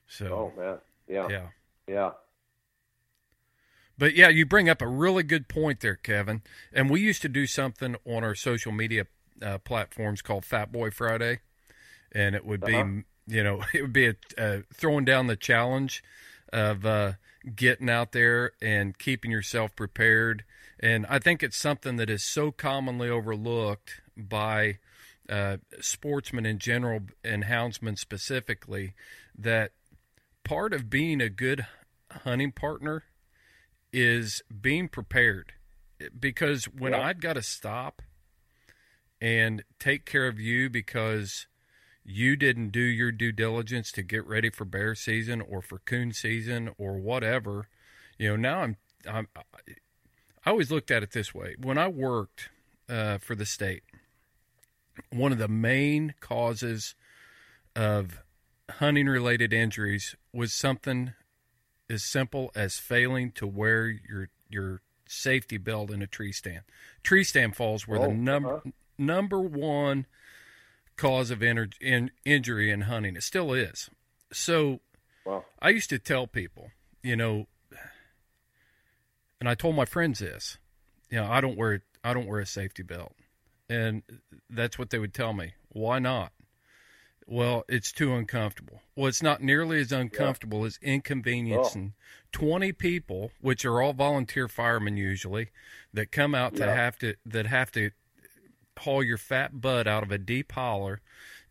So, oh man, yeah, yeah, yeah. But yeah, you bring up a really good point there, Kevin. And we used to do something on our social media uh, platforms called Fat Boy Friday, and it would be, uh-huh. you know, <laughs> it would be a, uh, throwing down the challenge of uh, getting out there and keeping yourself prepared. And I think it's something that is so commonly overlooked by uh, sportsmen in general and houndsmen specifically that part of being a good hunting partner is being prepared because when yeah. I've got to stop and take care of you because you didn't do your due diligence to get ready for bear season or for coon season or whatever, you know, now I'm, I'm I always looked at it this way. When I worked uh, for the state, one of the main causes of hunting related injuries was something as simple as failing to wear your your safety belt in a tree stand. Tree stand falls were oh, the number uh-huh. number one cause of in, in, injury in hunting. It still is. So wow. I used to tell people, you know, and I told my friends this, you know, I don't wear I don't wear a safety belt. And that's what they would tell me. Why not? Well, it's too uncomfortable. Well, it's not nearly as uncomfortable yeah. as inconveniencing oh. 20 people, which are all volunteer firemen usually, that come out yeah. to have to that have to haul your fat butt out of a deep holler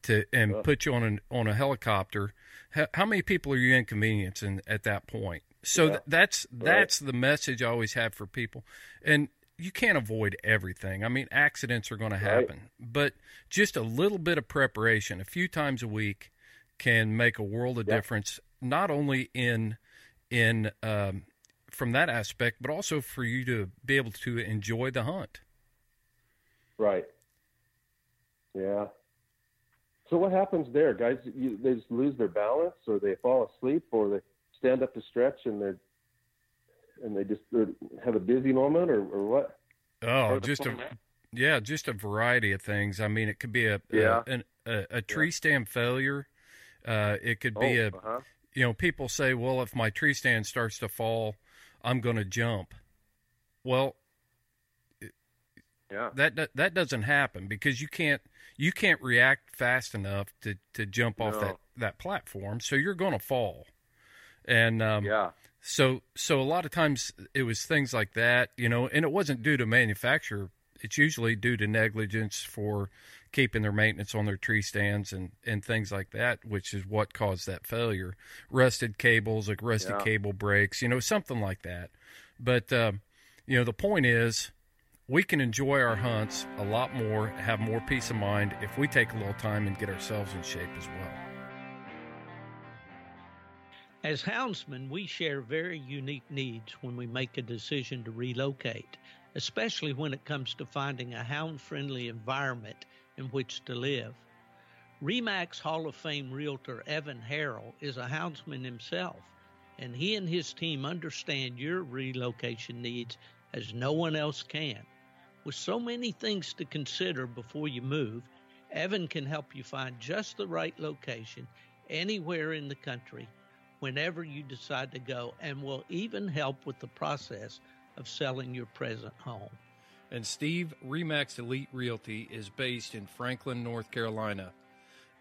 to and yeah. put you on an on a helicopter. How, how, many people are you inconveniencing at that point? So th- that's that's right. the message I always have for people. And you can't avoid everything. I mean, accidents are going to happen, right. but just a little bit of preparation, a few times a week, can make a world of difference. Not only in in um, from that aspect, but also for you to be able to enjoy the hunt. Right. Yeah. So what happens there, guys? You, they just lose their balance, or they fall asleep, or they stand up to stretch and they're and they just have a dizzy moment, or, or what? Oh, just a yeah, just a variety of things. I mean, it could be a yeah. a, a, a tree yeah. stand failure. Uh, it could be oh, a uh-huh. you know people say, well, if my tree stand starts to fall, I'm going to jump. Well, yeah. That, that that doesn't happen because you can't you can't react fast enough to, to jump off no. that, that platform, so you're going to fall. And um, yeah, so so a lot of times it was things like that, you know, and it wasn't due to manufacturer. It's usually due to negligence for keeping their maintenance on their tree stands and, and things like that, which is what caused that failure. Rusted cables, like rusted yeah. cable breaks, you know, something like that. But uh, you know, the point is, we can enjoy our hunts a lot more, have more peace of mind if we take a little time and get ourselves in shape as well. As houndsmen, we share very unique needs when we make a decision to relocate, especially when it comes to finding a hound friendly environment in which to live. REMAX Hall of Fame realtor Evan Harrell is a houndsman himself, and he and his team understand your relocation needs as no one else can. With so many things to consider before you move, Evan can help you find just the right location anywhere in the country whenever you decide to go and will even help with the process of selling your present home. And Steve Remax Elite Realty is based in Franklin, North Carolina.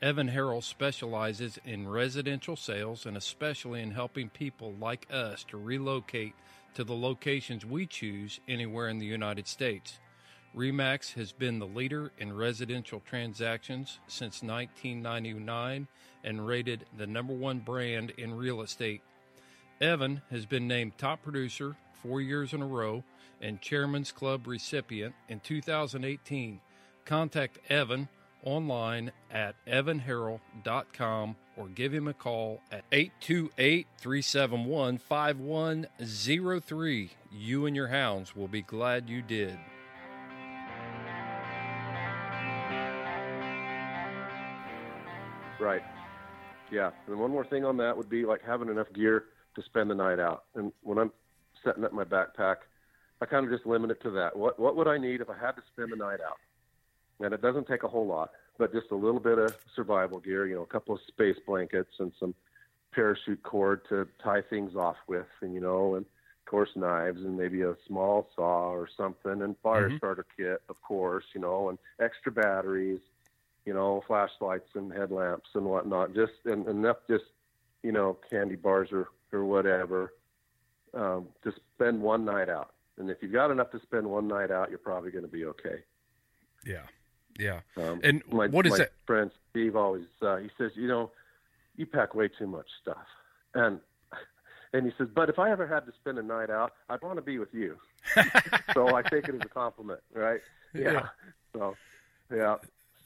Evan Harrell specializes in residential sales and especially in helping people like us to relocate to the locations we choose anywhere in the United States. REMAX has been the leader in residential transactions since 1999 and rated the number one brand in real estate. Evan has been named top producer four years in a row and Chairman's Club recipient in 2018. Contact Evan online at evanharrell.com or give him a call at 828 371 5103. You and your hounds will be glad you did. Right. Yeah. And one more thing on that would be like having enough gear to spend the night out. And when I'm setting up my backpack, I kind of just limit it to that. What what would I need if I had to spend the night out? And it doesn't take a whole lot, but just a little bit of survival gear, you know, a couple of space blankets and some parachute cord to tie things off with, and you know, and of course knives and maybe a small saw or something, and fire Mhm. starter kit, of course, you know, and extra batteries, you know, flashlights and headlamps and whatnot. Just and enough, just you know, candy bars or or whatever, um, to spend one night out. And if you've got enough to spend one night out, you're probably going to be okay. Yeah. Yeah. Um, And my, what is my that? friend Steve always uh, he says, you know, you pack way too much stuff, and <laughs> and he says, but if I ever had to spend a night out, I'd want to be with you. <laughs> so I take it as a compliment, right? Yeah. So yeah.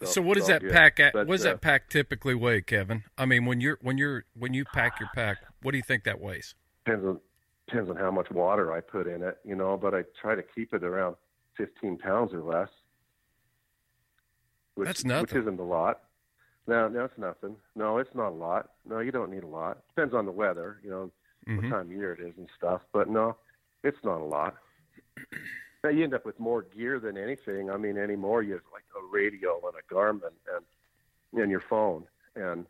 So what does that pack at, what does uh, that pack typically weigh, Kevin? I mean, when you're when you're when you pack your pack, what do you think that weighs? depends on depends on how much water I put in it, you know. But I try to keep it around 15 pounds or less. Which, That's nothing. Which isn't a lot. No, no, it's nothing. No, it's not a lot. No, you don't need a lot. Depends on the weather, you know, Mhm. what time of year it is and stuff. But no, it's not a lot. You end up with more gear than anything. I mean, anymore you have like a radio and a Garmin and and your phone and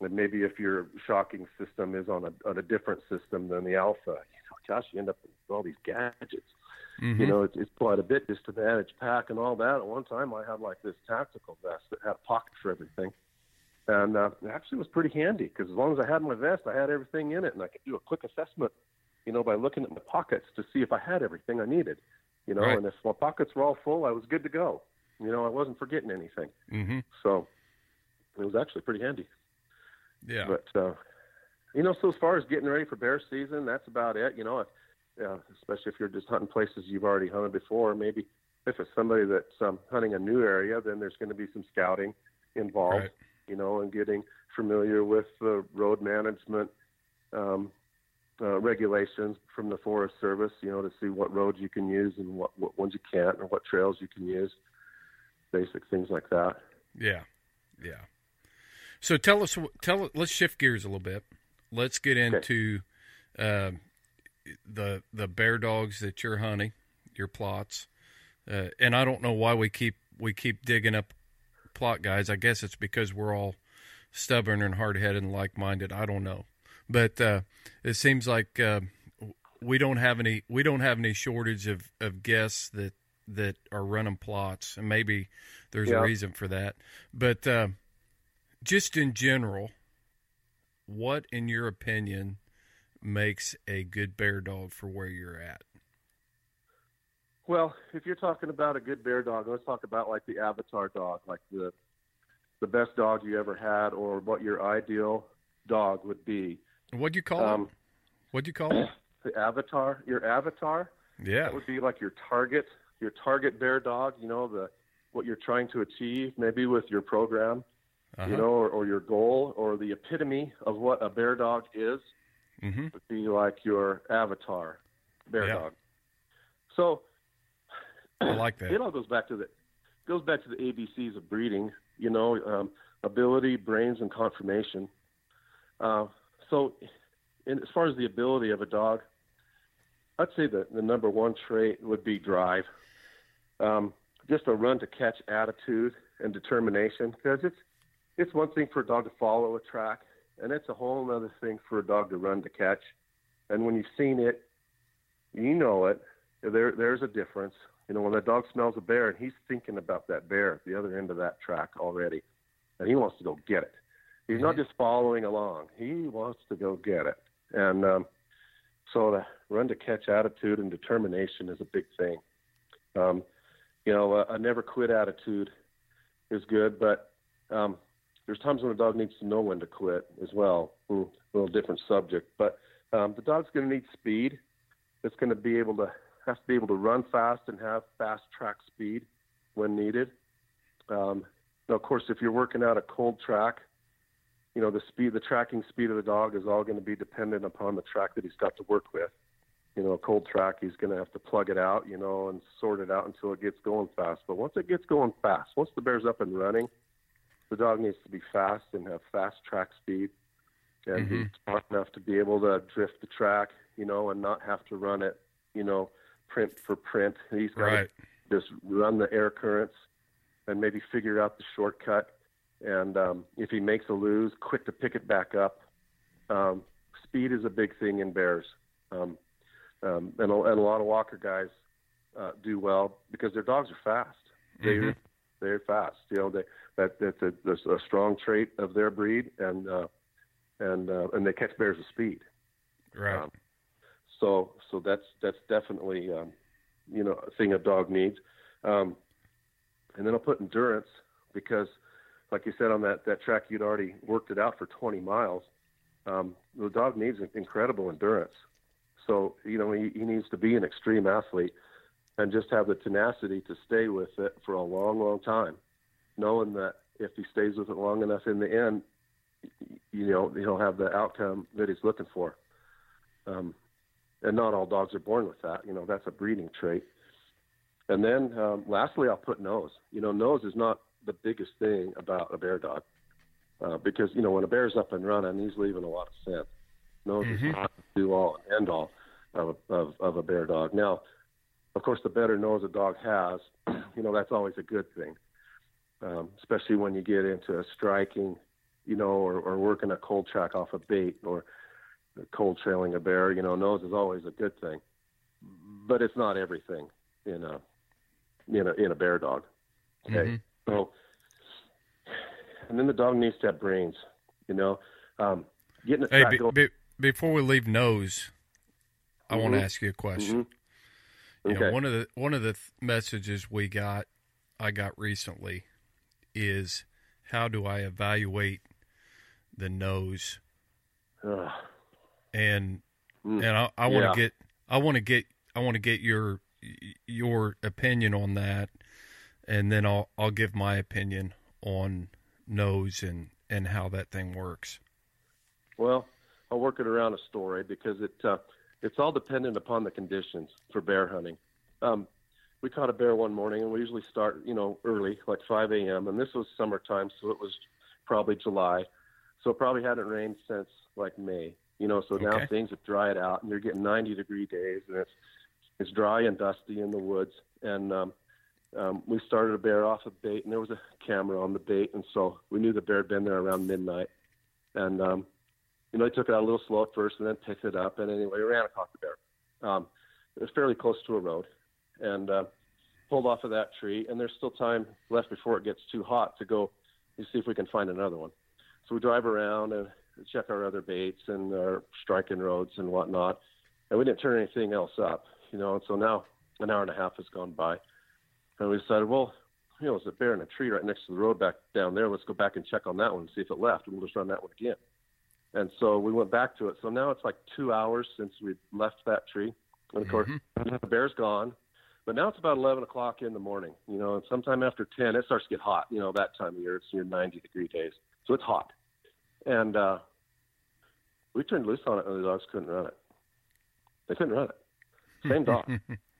and maybe if your shocking system is on a on a different system than the Alpha, you know, gosh, you end up with all these gadgets. Mhm. You know, it's, it's quite a bit just to manage pack and all that. At one time, I had like this tactical vest that had a pocket for everything, and uh, it actually was pretty handy because as long as I had my vest, I had everything in it, and I could do a quick assessment, you know, by looking at my pockets to see if I had everything I needed. You know, Right. and if my pockets were all full, I was good to go. You know, I wasn't forgetting anything. Mhm. So it was actually pretty handy. Yeah. But uh, you know, so as far as getting ready for bear season, that's about it. You know, if, uh, especially if you're just hunting places you've already hunted before. Maybe if it's somebody that's um, hunting a new area, then there's going to be some scouting involved. Right. You know, and getting familiar with the road management um, uh, regulations from the Forest Service. You know, to see what roads you can use and what, what ones you can't, or what trails you can use. Basic things like that. Yeah, yeah. So tell us, tell let's shift gears a little bit. Let's get into uh, the the bear dogs that you're hunting, your Plotts, uh, and I don't know why we keep we keep digging up Plott guys. I guess it's because we're all stubborn and hard headed and like minded. I don't know, but uh, it seems like uh, we don't have any we don't have any shortage of of guests that that are running Plotts, and maybe there's Yeah. a reason for that. But uh, just in general, what, in your opinion, makes a good bear dog for where you're at? Well, if you're talking about a good bear dog, let's talk about like the avatar dog, like the the best dog you ever had, or what your ideal dog would be. What'd you call Um, it? What'd you call it? the avatar, your avatar, Yeah. that would be like your target, your target bear dog. You know the what you're trying to achieve, maybe with your program, Uh-huh. you know, or, or your goal, or the epitome of what a bear dog is. hmm would be like your avatar bear Yeah. dog. So I like that. it all goes back to the goes back to the ABCs of breeding. You know, um, ability, brains, and conformation. Uh, so, in, as far as the ability of a dog, I'd say that the number one trait would be drive. Um, just a run to catch attitude and determination, because it's it's one thing for a dog to follow a track, and it's a whole other thing for a dog to run to catch. And when you've seen it, you know it. There, there's a difference. You know, when the dog smells a bear and he's thinking about that bear at the other end of that track already, and he wants to go get it. He's not just following along. He wants to go get it. And um, so the run to catch attitude and determination is a big thing. Um, you know, a, a never quit attitude is good, but um, there's times when a dog needs to know when to quit as well. Hmm, a little different subject, but um, the dog's going to need speed. It's going to be able to has to be able to run fast and have fast track speed when needed. Um, now, of course, if you're working out a cold track, you know the speed, the tracking speed of the dog is all going to be dependent upon the track that he's got to work with. You know, a cold track, he's going to have to plug it out, you know, and sort it out until it gets going fast. But once it gets going fast, once the bear's up and running, the dog needs to be fast and have fast track speed and mm-hmm. be smart enough to be able to drift the track, you know, and not have to run it, you know, print for print. He's got right. to just run the air currents and maybe figure out the shortcut. And um, if he makes a lose, quick to pick it back up. Um, speed is a big thing in bears, um, um, and, a, and a lot of walker guys uh, do well because their dogs are fast. They mm-hmm. they're fast. You know, they that that's a, that's a strong trait of their breed, and uh, and uh, and they catch bears with speed. Right. Um, so so that's that's definitely um, you know a thing a dog needs. Um, and then I'll put endurance because, like you said on that that track, you'd already worked it out for 20 miles. Um, the dog needs incredible endurance. So you know he, he needs to be an extreme athlete and just have the tenacity to stay with it for a long, long time, knowing that if he stays with it long enough in the end, you know he'll have the outcome that he's looking for. Um, and not all dogs are born with that. You know that's a breeding trait. And then um, lastly, I'll put nose. You know, nose is not the biggest thing about a bear dog uh, because you know when a bear's up and running, he's leaving a lot of scent. Nose mm-hmm. is not the do all and end all of, of of a bear dog. Now, of course, the better nose a dog has, <clears throat> you know, that's always a good thing. Um, especially when you get into a striking, you know, or, or working a cold track off a bait or cold trailing a bear. You know, nose is always a good thing, but it's not everything in a in a in a bear dog. Okay, mm-hmm. So and then the dog needs to have brains. You know, um, getting a hey, be, be, before we leave nose, I mm-hmm. want to ask you a question. Mm-hmm. Okay. You know, one of the one of the th- messages we got, I got recently, is how do I evaluate the nose? Ugh. And mm. and I, I want to yeah. get I want to get I want to get your your opinion on that, and then I'll I'll give my opinion on nose and and how that thing works. Well, I'll work it around a story because it uh, it's all dependent upon the conditions for bear hunting. Um, we caught a bear one morning, and we usually start you know early, like 5 a.m. And this was summertime, so it was probably July, so it probably hadn't rained since like May. You know, so okay. now things have dried out, and you're getting 90 degree days, and it's it's dry and dusty in the woods, and um, um, we started a bear off a bait, and there was a camera on the bait, and so we knew the bear had been there around midnight, and um, you know, he took it out a little slow at first, and then picked it up, and anyway, we ran across the bear. Um, it was fairly close to a road, and uh, pulled off of that tree, and there's still time left before it gets too hot to go and see if we can find another one. So we drive around and check our other baits and our striking roads and whatnot, and we didn't turn anything else up you know. And so now an hour and a half has gone by, and we decided, well, you know, there's a bear in a tree right next to the road back down there. Let's go back and check on that one and see if it left, and we'll just run that one again. And so we went back to it. So now it's like two hours since we left that tree, and of course mm-hmm. the bear's gone. But now it's about 11 o'clock in the morning, you know, and sometime after 10, it starts to get hot, you know, that time of year. It's near 90 degree days. So it's hot. And uh, we turned loose on it, and the dogs couldn't run it. They couldn't run it. Same dog. <laughs>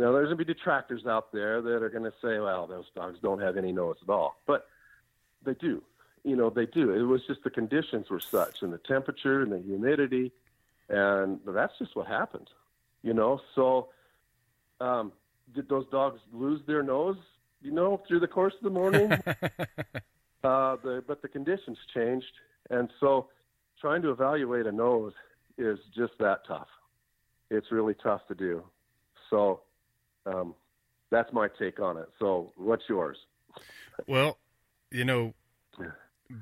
now, there's going to be detractors out there that are going to say, well, those dogs don't have any nose at all. But they do. You know, they do. It was just the conditions were such, and the temperature and the humidity, and that's just what happened. You know, so um, did those dogs lose their nose? You know, through the course of the morning. <laughs> uh, the, but the conditions changed, and so trying to evaluate a nose is just that tough it's really tough to do. So um, that's my take on it. So what's yours? Well, you know,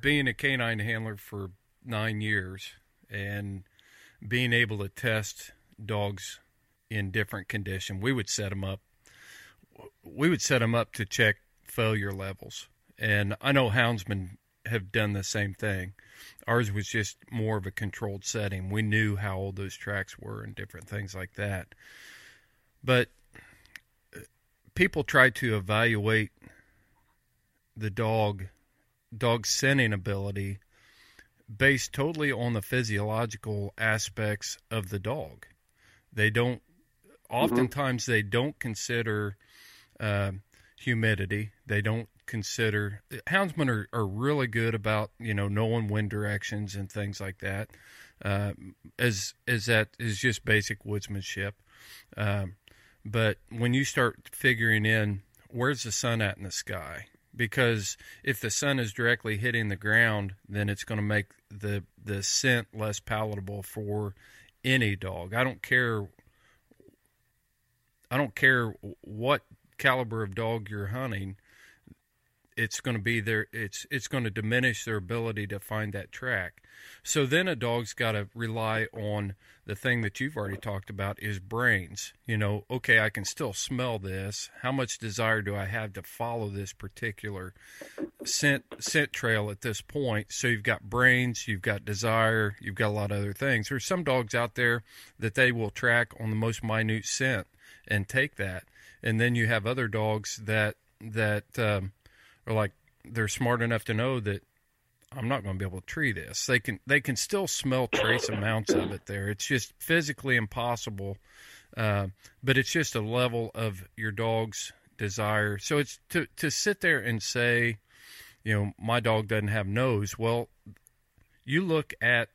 being a canine handler for nine years and being able to test dogs in different condition, we would set them up we would set them up to check failure levels, and I know houndsmen have done the same thing. Ours was just more of a controlled setting. We knew how old those tracks were and different things like that. But people try to evaluate the dog dog scenting ability based totally on the physiological aspects of the dog. They don't. Oftentimes, mm-hmm. they don't consider uh, humidity. They don't consider houndsmen are, are really good about you know knowing wind directions and things like that. Uh, as as that is just basic woodsmanship. Um, but when you start figuring in where's the sun at in the sky, because if the sun is directly hitting the ground, then it's going to make the the scent less palatable for any dog. I don't care. I don't care what caliber of dog you're hunting. It's going to be there. It's it's going to diminish their ability to find that track. So then a dog's got to rely on the thing that you've already talked about is brains. You know, okay, I can still smell this. How much desire do I have to follow this particular scent scent trail at this point? So you've got brains, you've got desire, you've got a lot of other things. There's some dogs out there that they will track on the most minute scent and take that. And then you have other dogs that that um, are like they're smart enough to know that I'm not going to be able to tree this. They can they can still smell trace amounts of it there. It's just physically impossible, uh, but it's just a level of your dog's desire. So it's to to sit there and say, you know, my dog doesn't have nose. Well, you look at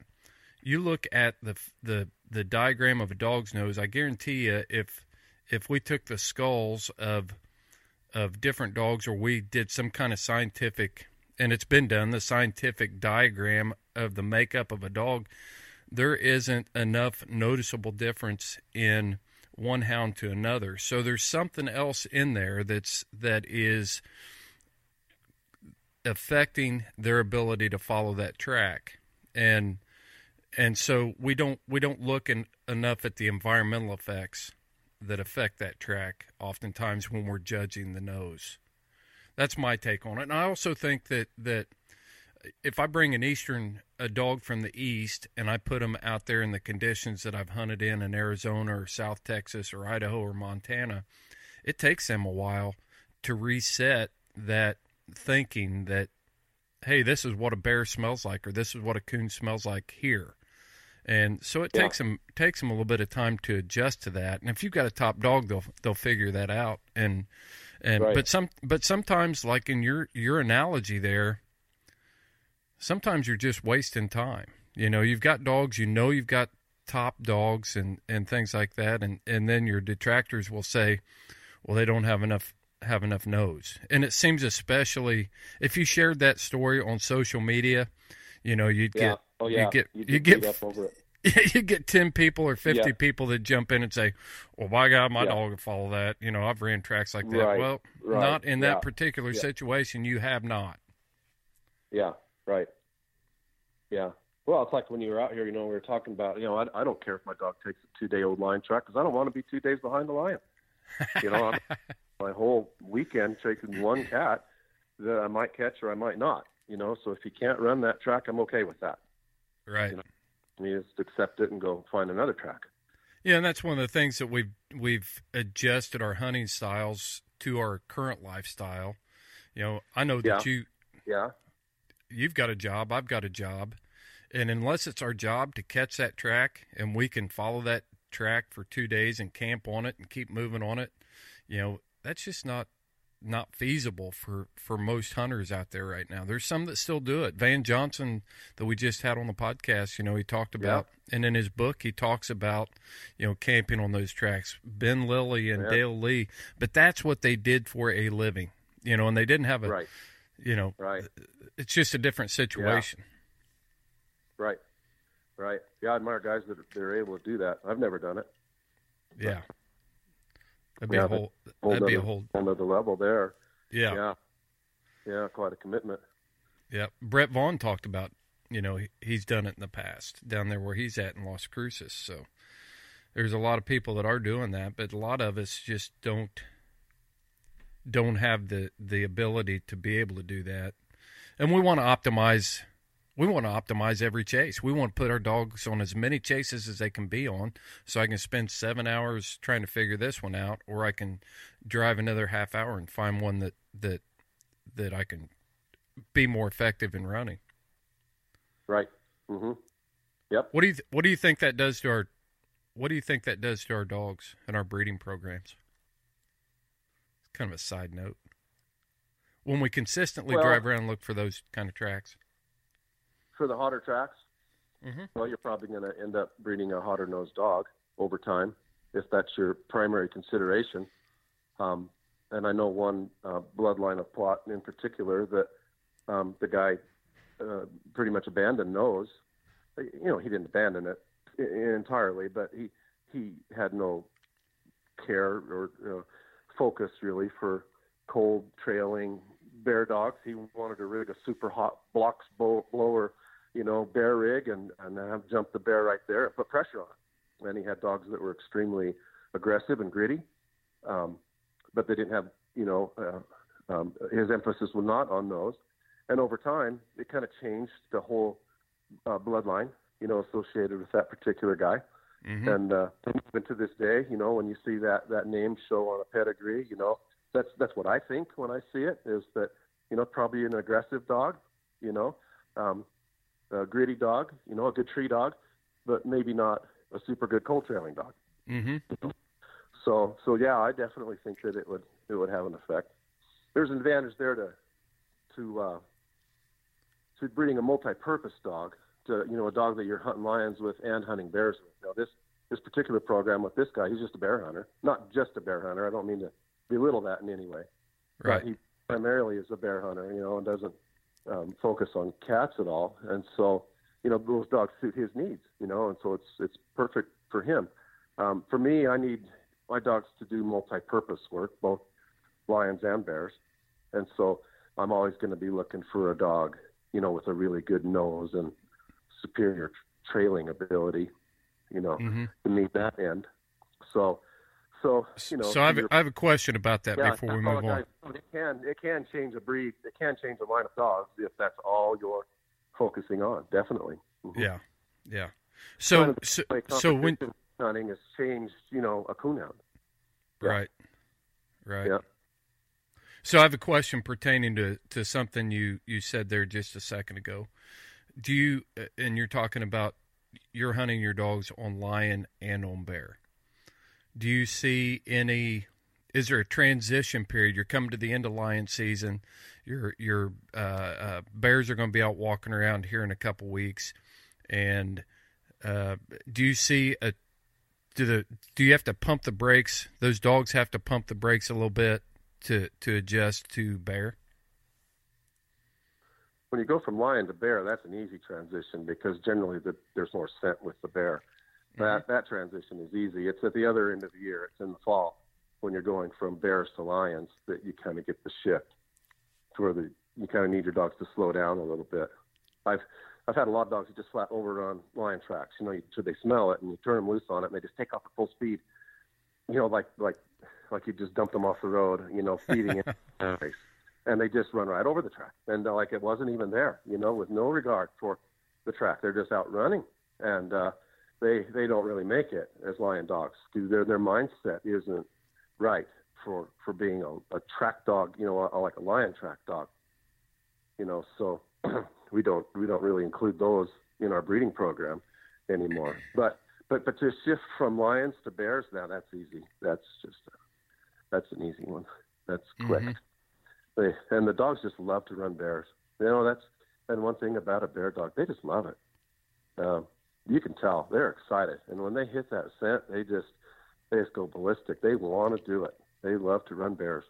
you look at the the the diagram of a dog's nose. I guarantee you, if if we took the skulls of of different dogs, or we did some kind of scientific and it's been done, the scientific diagram of the makeup of a dog, there isn't enough noticeable difference in one hound to another. So there's something else in there that's that is affecting their ability to follow that track. And and so we don't we don't look in, enough at the environmental effects that affect that track oftentimes when we're judging the nose. That's my take on it. And I also think that that if I bring an eastern a dog from the east and I put him out there in the conditions that I've hunted in in Arizona or South Texas or Idaho or Montana, it takes them a while to reset that thinking that hey, this is what a bear smells like or this is what a coon smells like here. And so it yeah. takes them takes them a little bit of time to adjust to that. And if you've got a top dog, they'll they'll figure that out. And and right. but some but sometimes like in your your analogy there, sometimes you're just wasting time. You know, you've got dogs, you know you've got top dogs and and things like that and and then your detractors will say, well they don't have enough have enough nose. And it seems especially if you shared that story on social media, you know, you'd yeah. get oh, yeah. you get you you get <laughs> you get 10 people or 50 yeah. people that jump in and say, well, by God, my yeah. dog will follow that. You know, I've ran tracks like that. Right. Well, right. not in that particular situation. You have not. Yeah, right. Yeah. Well, it's like when you were out here, you know, we were talking about, you know, I, I don't care if my dog takes a two day old line track because I don't want to be two days behind the lion. You know, <laughs> my whole weekend chasing one cat that I might catch or I might not, you know, so if he can't run that track, I'm okay with that. Right. You know? You just accept it and go find another track. Yeah, and that's one of the things that we've we've adjusted our hunting styles to our current lifestyle. You know, I know that yeah. you yeah you've got a job, I've got a job, and unless it's our job to catch that track and we can follow that track for two days and camp on it and keep moving on it, you know, that's just not not feasible for for most hunters out there right now. There's some that still do it. Van Johnson that we just had on the podcast, you know, he talked about yeah. and in his book he talks about, you know, camping on those tracks. Ben Lilly and yeah. Dale Lee, but that's what they did for a living. You know, and they didn't have a right. you know, right. It's just a different situation. Yeah. Right. Right. Yeah, I admire guys that are able to do that. I've never done it. Yeah. But That'd be yeah, a whole. That'd be a whole another level there. Yeah. Yeah. Yeah. Quite a commitment. Yeah. Brett Vaughn talked about. You know, he, he's done it in the past down there where he's at in Las Cruces. So there's a lot of people that are doing that, but a lot of us just don't don't have the the ability to be able to do that. And we want to optimize we want to optimize every chase. We want to put our dogs on as many chases as they can be on so I can spend 7 hours trying to figure this one out or I can drive another half hour and find one that that that I can be more effective in running. Right. Mhm. Yep. What do you what do you think that does to our what do you think that does to our dogs and our breeding programs? It's kind of a side note. When we consistently Well- drive around and look for those kind of tracks. For the hotter tracks, Mhm. well, you're probably going to end up breeding a hotter nosed dog over time if that's your primary consideration. Um, and I know one uh, bloodline of Plott in particular that um, the guy uh, pretty much abandoned nose. You know, he didn't abandon it entirely, but he he had no care or uh, focus really for cold trailing bear dogs. He wanted to rig a super hot blocks blower, you know, bear rig and and have jump the bear right there and put pressure on it. And he had dogs that were extremely aggressive and gritty, um, but they didn't have, you know, uh, um, his emphasis was not on those. And over time, it kind of changed the whole uh, bloodline, you know, associated with that particular guy. Mhm. And uh, even to this day, you know, when you see that that name show on a pedigree, you know, that's that's what I think when I see it is that you know probably an aggressive dog, you know, um, a gritty dog, you know, a good tree dog, but maybe not a super good cold trailing dog. Mhm. So so yeah, I definitely think that it would it would have an effect. There's an advantage there to to uh, to breeding a multi-purpose dog, to you know a dog that you're hunting lions with and hunting bears with. Now this this particular program with this guy, he's just a bear hunter, not just a bear hunter. I don't mean to belittle that in any way. Right. But he primarily is a bear hunter, you know, and doesn't um, focus on cats at all. And so, you know, those dogs suit his needs, you know, and so it's it's perfect for him. Um, for me, I need my dogs to do multi-purpose work, both lions and bears, and so I'm always going to be looking for a dog, you know, with a really good nose and superior trailing ability, you know, Mhm. to meet that end. So, so you know, so I have, your- a, I have a question about that yeah, before we move on. It can it can change a breed. It can change a line of dogs if that's all you're focusing on. Definitely. Mhm. Yeah. Yeah. So so, so when hunting has changed, you know, a coonhound. Yeah. right. Right. Yeah. So I have a question pertaining to, to something you, you said there just a second ago. Do you uh, and you're talking about you're hunting your dogs on lion and on bear. Do you see any is there a transition period? You're coming to the end of lion season. Your your uh, uh, bears are going to be out walking around here in a couple weeks, and uh, do you see a do the do you have to pump the brakes? Those dogs have to pump the brakes a little bit to to adjust to bear. When you go from lion to bear, that's an easy transition because generally the, there's more scent with the bear. That that transition is easy. It's at the other end of the year. It's in the fall when you're going from bears to lions that you kind of get the shift to where the you kind of need your dogs to slow down a little bit. I've I've had a lot of dogs that just flat over on lion tracks. You know, you, so they smell it and you turn them loose on it and they just take off at full speed. You know, like like like you just dumped them off the road. You know, feeding it, <laughs> and they just run right over the track and uh, like it wasn't even there. You know, with no regard for the track. They're just out running and. uh they they don't really make it as lion dogs because their their mindset isn't right for for being a, a track dog, you know, a, like a lion track dog. You know, so <clears throat> we don't we don't really include those in our breeding program anymore. But but but to shift from lions to bears now that's easy. That's just uh, that's an easy one. That's quick. Mhm. They and the dogs just love to run bears. You know that's and one thing about a bear dog, they just love it. Um, you can tell they're excited, and when they hit that scent, they just they just go ballistic. They want to do it. They love to run bears.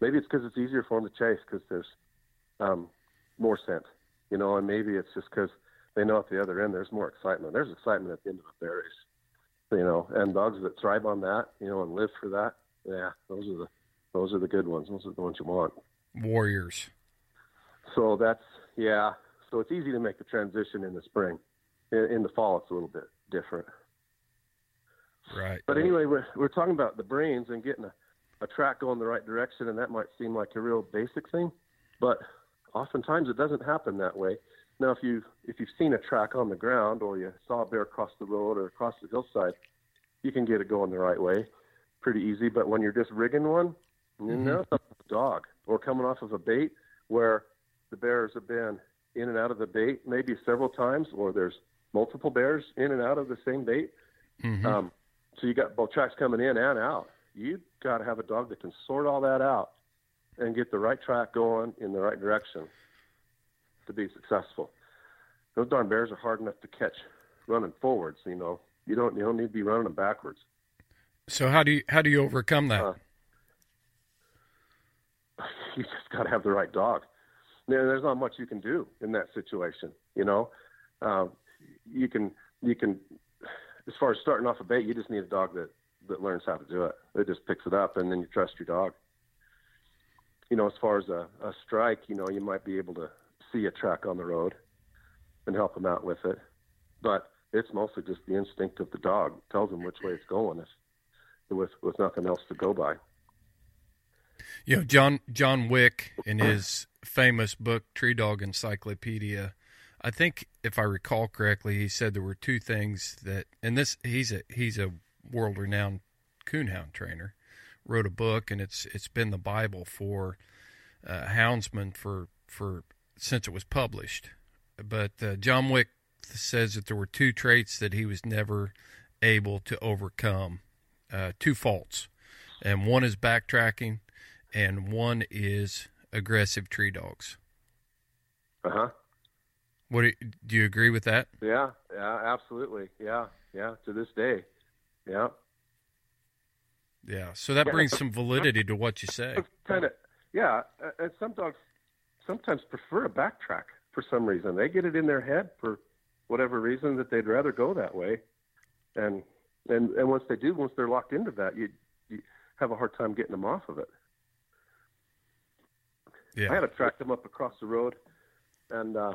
Maybe it's because it's easier for them to chase because there's um, more scent, you know, and maybe it's just because they know at the other end there's more excitement. There's excitement at the end of a bear race, you know, and dogs that thrive on that, you know, and live for that, yeah, those are the those are the good ones. Those are the ones you want. Warriors. So that's yeah. So it's easy to make the transition in the spring. In, in the fall, it's a little bit different. Right. But anyway, we're we're talking about the brains and getting a, a track going the right direction, and that might seem like a real basic thing, but oftentimes it doesn't happen that way. Now, if you if you've seen a track on the ground, or you saw a bear cross the road or across the hillside, you can get it going the right way, pretty easy. But when you're just rigging one, mm-hmm. you know, a dog or coming off of a bait where the bears have been in and out of the bait maybe several times, or there's multiple bears in and out of the same bait. Mm-hmm. Um, so you got both tracks coming in and out. You got to have a dog that can sort all that out and get the right track going in the right direction to be successful. Those darn bears are hard enough to catch running forwards. You know, you don't you don't need to be running them backwards. So how do you how do you overcome that? Uh, <laughs> you just got to have the right dog. There's not much you can do in that situation. You know, uh, you can you can as far as starting off a bait, you just need a dog that that learns how to do it. It just picks it up, and then you trust your dog. You know, as far as a, a strike, you know, you might be able to see a track on the road and help them out with it, but it's mostly just the instinct of the dog it tells them which way it's going, if, with with nothing else to go by. You know, John John Wick in his famous book Tree Dog Encyclopedia, I think if I recall correctly, he said there were two things that, and this he's a he's a world renowned coonhound trainer, wrote a book, and it's it's been the bible for uh, houndsmen for for since it was published. But uh, John Wick says that there were two traits that he was never able to overcome, uh, two faults, and one is backtracking, and one is aggressive tree dogs. Uh huh. What do you, do you agree with that? Yeah, yeah, absolutely. Yeah, yeah. To this day, yeah. Yeah. So that yeah. brings some validity to what you say. Kind of. Yeah, and some dogs sometimes prefer a backtrack for some reason. They get it in their head for whatever reason that they'd rather go that way, and and and once they do, once they're locked into that, you you have a hard time getting them off of it. Yeah. I had to track them up across the road, and uh,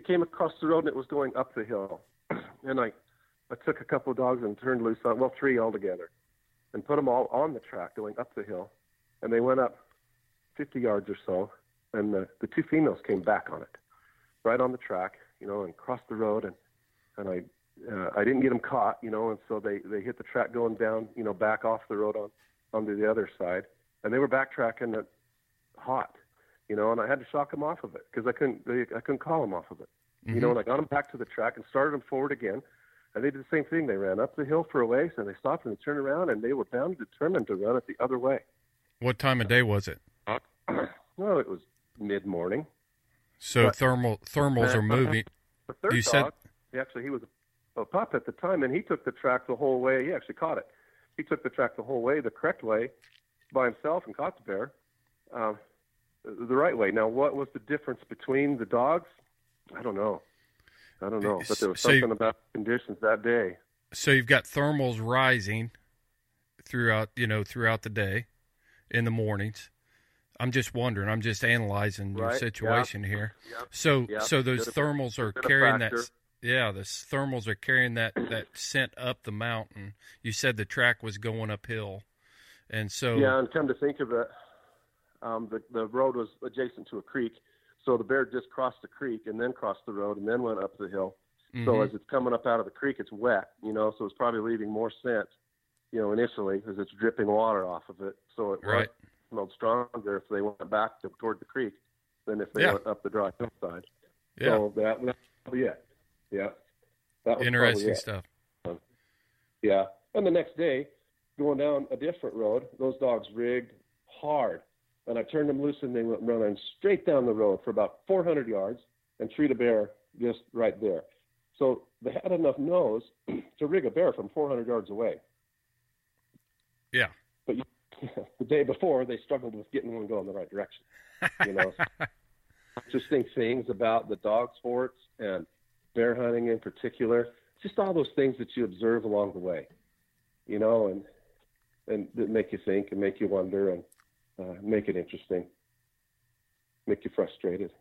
it came across the road and it was going up the hill, <clears throat> and I I took a couple of dogs and turned loose on well three altogether, and put them all on the track going up the hill, and they went up 50 yards or so, and the the two females came back on it, right on the track, you know, and crossed the road, and and I uh, I didn't get them caught, you know, and so they they hit the track going down, you know, back off the road on onto the other side, and they were backtracking at hot, you know, and I had to shock him off of it because I couldn't I couldn't call him off of it, mm-hmm. you know, and I got him back to the track and started him forward again, and they did the same thing. They ran up the hill for a ways and they stopped and they turned around and they were bound determined to run it the other way. What time of day was it? <clears throat> well, it was mid morning. So but, thermal thermals are <laughs> moving. The third you dog, said actually he was a pup at the time, and he took the track the whole way. He actually caught it. He took the track the whole way, the correct way, by himself, and caught the bear. Um, the right way. Now, what was the difference between the dogs? I don't know. I don't know, but there was something so about conditions that day. So you've got thermals rising throughout, you know, throughout the day, in the mornings. I'm just wondering. I'm just analyzing right. your situation here. So, so those thermals are carrying that. Yeah, the thermals are carrying that that scent up the mountain. You said the track was going uphill, and so yeah. And come to think of it, um, the the road was adjacent to a creek, so the bear just crossed the creek and then crossed the road and then went up the hill. Mm-hmm. So as it's coming up out of the creek, it's wet, you know, so it's probably leaving more scent, you know, initially because it's dripping water off of it. So it right. smelled stronger if they went back to, toward the creek than if they yeah. went up the dry hillside. Yeah. So that was probably it. Yeah. That was Interesting stuff. Yeah. And the next day, going down a different road, those dogs rigged hard and I turned them loose and they went running straight down the road for about 400 yards and treat a bear just right there. So they had enough nose <clears throat> to rig a bear from 400 yards away. Yeah. But you, <laughs> the day before, they struggled with getting one going the right direction. You know, <laughs> interesting things about the dog sports and bear hunting in particular. Just all those things that you observe along the way, you know, and and that make you think and make you wonder and uh, make it interesting, make you frustrated.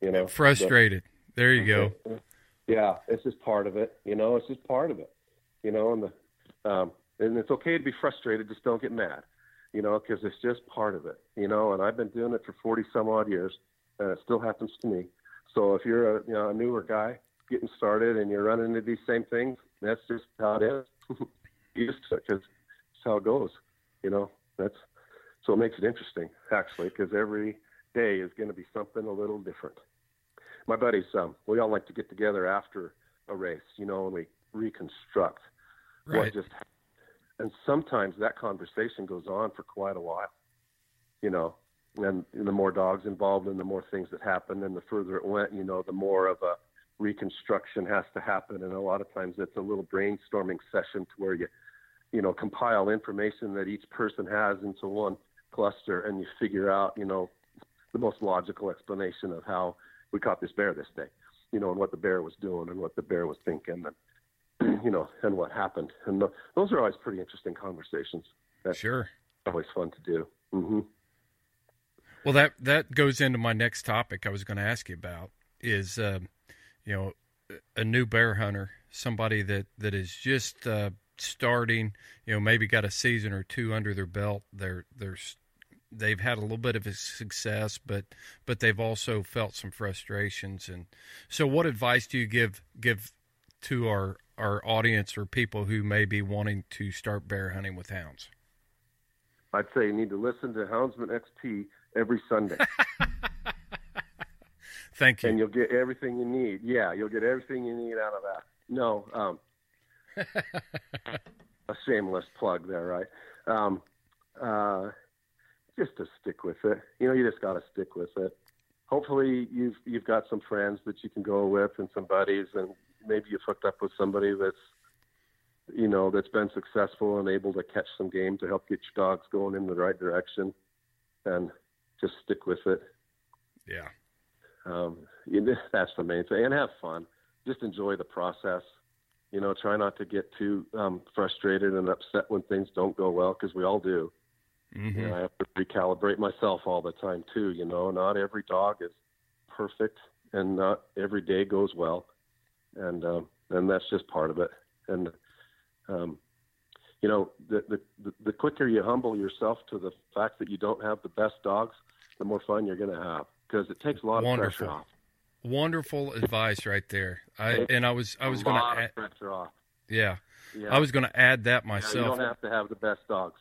You know, frustrated. But, there you go. Yeah, it's just part of it. You know, it's just part of it. You know, and the um, and it's okay to be frustrated. Just don't get mad, you know, because it's just part of it, you know. And I've been doing it for 40 some odd years, and it still happens to me. So if you're a you know a newer guy getting started and you're running into these same things, that's just how it is. <laughs> used to it because it's how it goes, you know. That's so it makes it interesting actually because every day is going to be something a little different. My buddies, um, we all like to get together after a race, you know, and we reconstruct Right. what just happened. And sometimes that conversation goes on for quite a while, you know, and the more dogs involved and the more things that happen and the further it went, you know, the more of a reconstruction has to happen. And a lot of times it's a little brainstorming session to where you, you know, compile information that each person has into one cluster and you figure out, you know, the most logical explanation of how we caught this bear this day, you know, and what the bear was doing and what the bear was thinking and, <clears throat> you know, and what happened. And th- those are always pretty interesting conversations. That's Sure. always fun to do. hmm Well, that that goes into my next topic. I was going to ask you about is, um, you know, a new bear hunter, somebody that that is just uh, starting. You know, maybe got a season or two under their belt. They're they're they've had a little bit of a success, but but they've also felt some frustrations. And so, what advice do you give give to our our audience or people who may be wanting to start bear hunting with hounds? I'd say you need to listen to Houndsman XP every Sunday, <laughs> Thank you. and you'll get everything you need. Yeah, you'll get everything you need out of that. No, um, <laughs> a shameless plug there, right? Um, uh, just to stick with it. You know, you just got to stick with it. Hopefully, you've you've got some friends that you can go with and some buddies, and maybe you've hooked up with somebody that's you know that's been successful and able to catch some game to help get your dogs going in the right direction, and just stick with it. yeah. Um, you know, <laughs> that's the main thing, and have fun. Just enjoy the process. You know, try not to get too um, frustrated and upset when things don't go well, because we all do. Hmm You know, I have to recalibrate myself all the time too. You know, not every dog is perfect, and not every day goes well, and um, and that's just part of it. And um, you know, the, the the quicker you humble yourself to the fact that you don't have the best dogs, the more fun you're going to have, because it takes a lot of Wonderful. pressure off. Wonderful advice right there. I and I was I was going to of pressure off. yeah Yeah. I was going to add that Yeah, myself. you don't have to have the best dogs.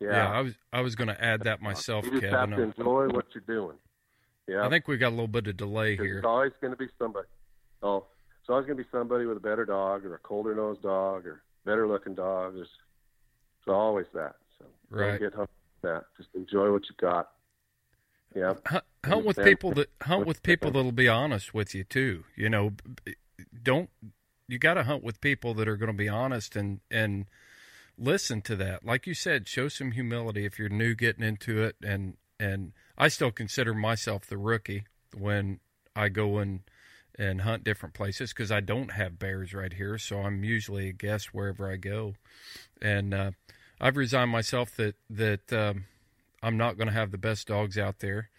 Yeah. yeah. I was I was going to add that myself, you just Kevin. have to enjoy what you're doing. Yeah. I think we got a little bit of delay here. It's always going to be somebody. Oh, it's always going to be somebody with a better dog or a colder nosed dog or better looking dog. There's, it's always that. So Right. don't get hung up that. Just enjoy what you got. Yeah. Hunt, hunt with people that hunt with people that'll be honest with you too. You know, don't you got to hunt with people that are going to be honest and and listen to that. Like you said, show some humility if you're new getting into it and and I still consider myself the rookie when I go and and hunt different places because I don't have bears right here, so I'm usually a guest wherever I go. And uh, I've resigned myself that that um, I'm not going to have the best dogs out there.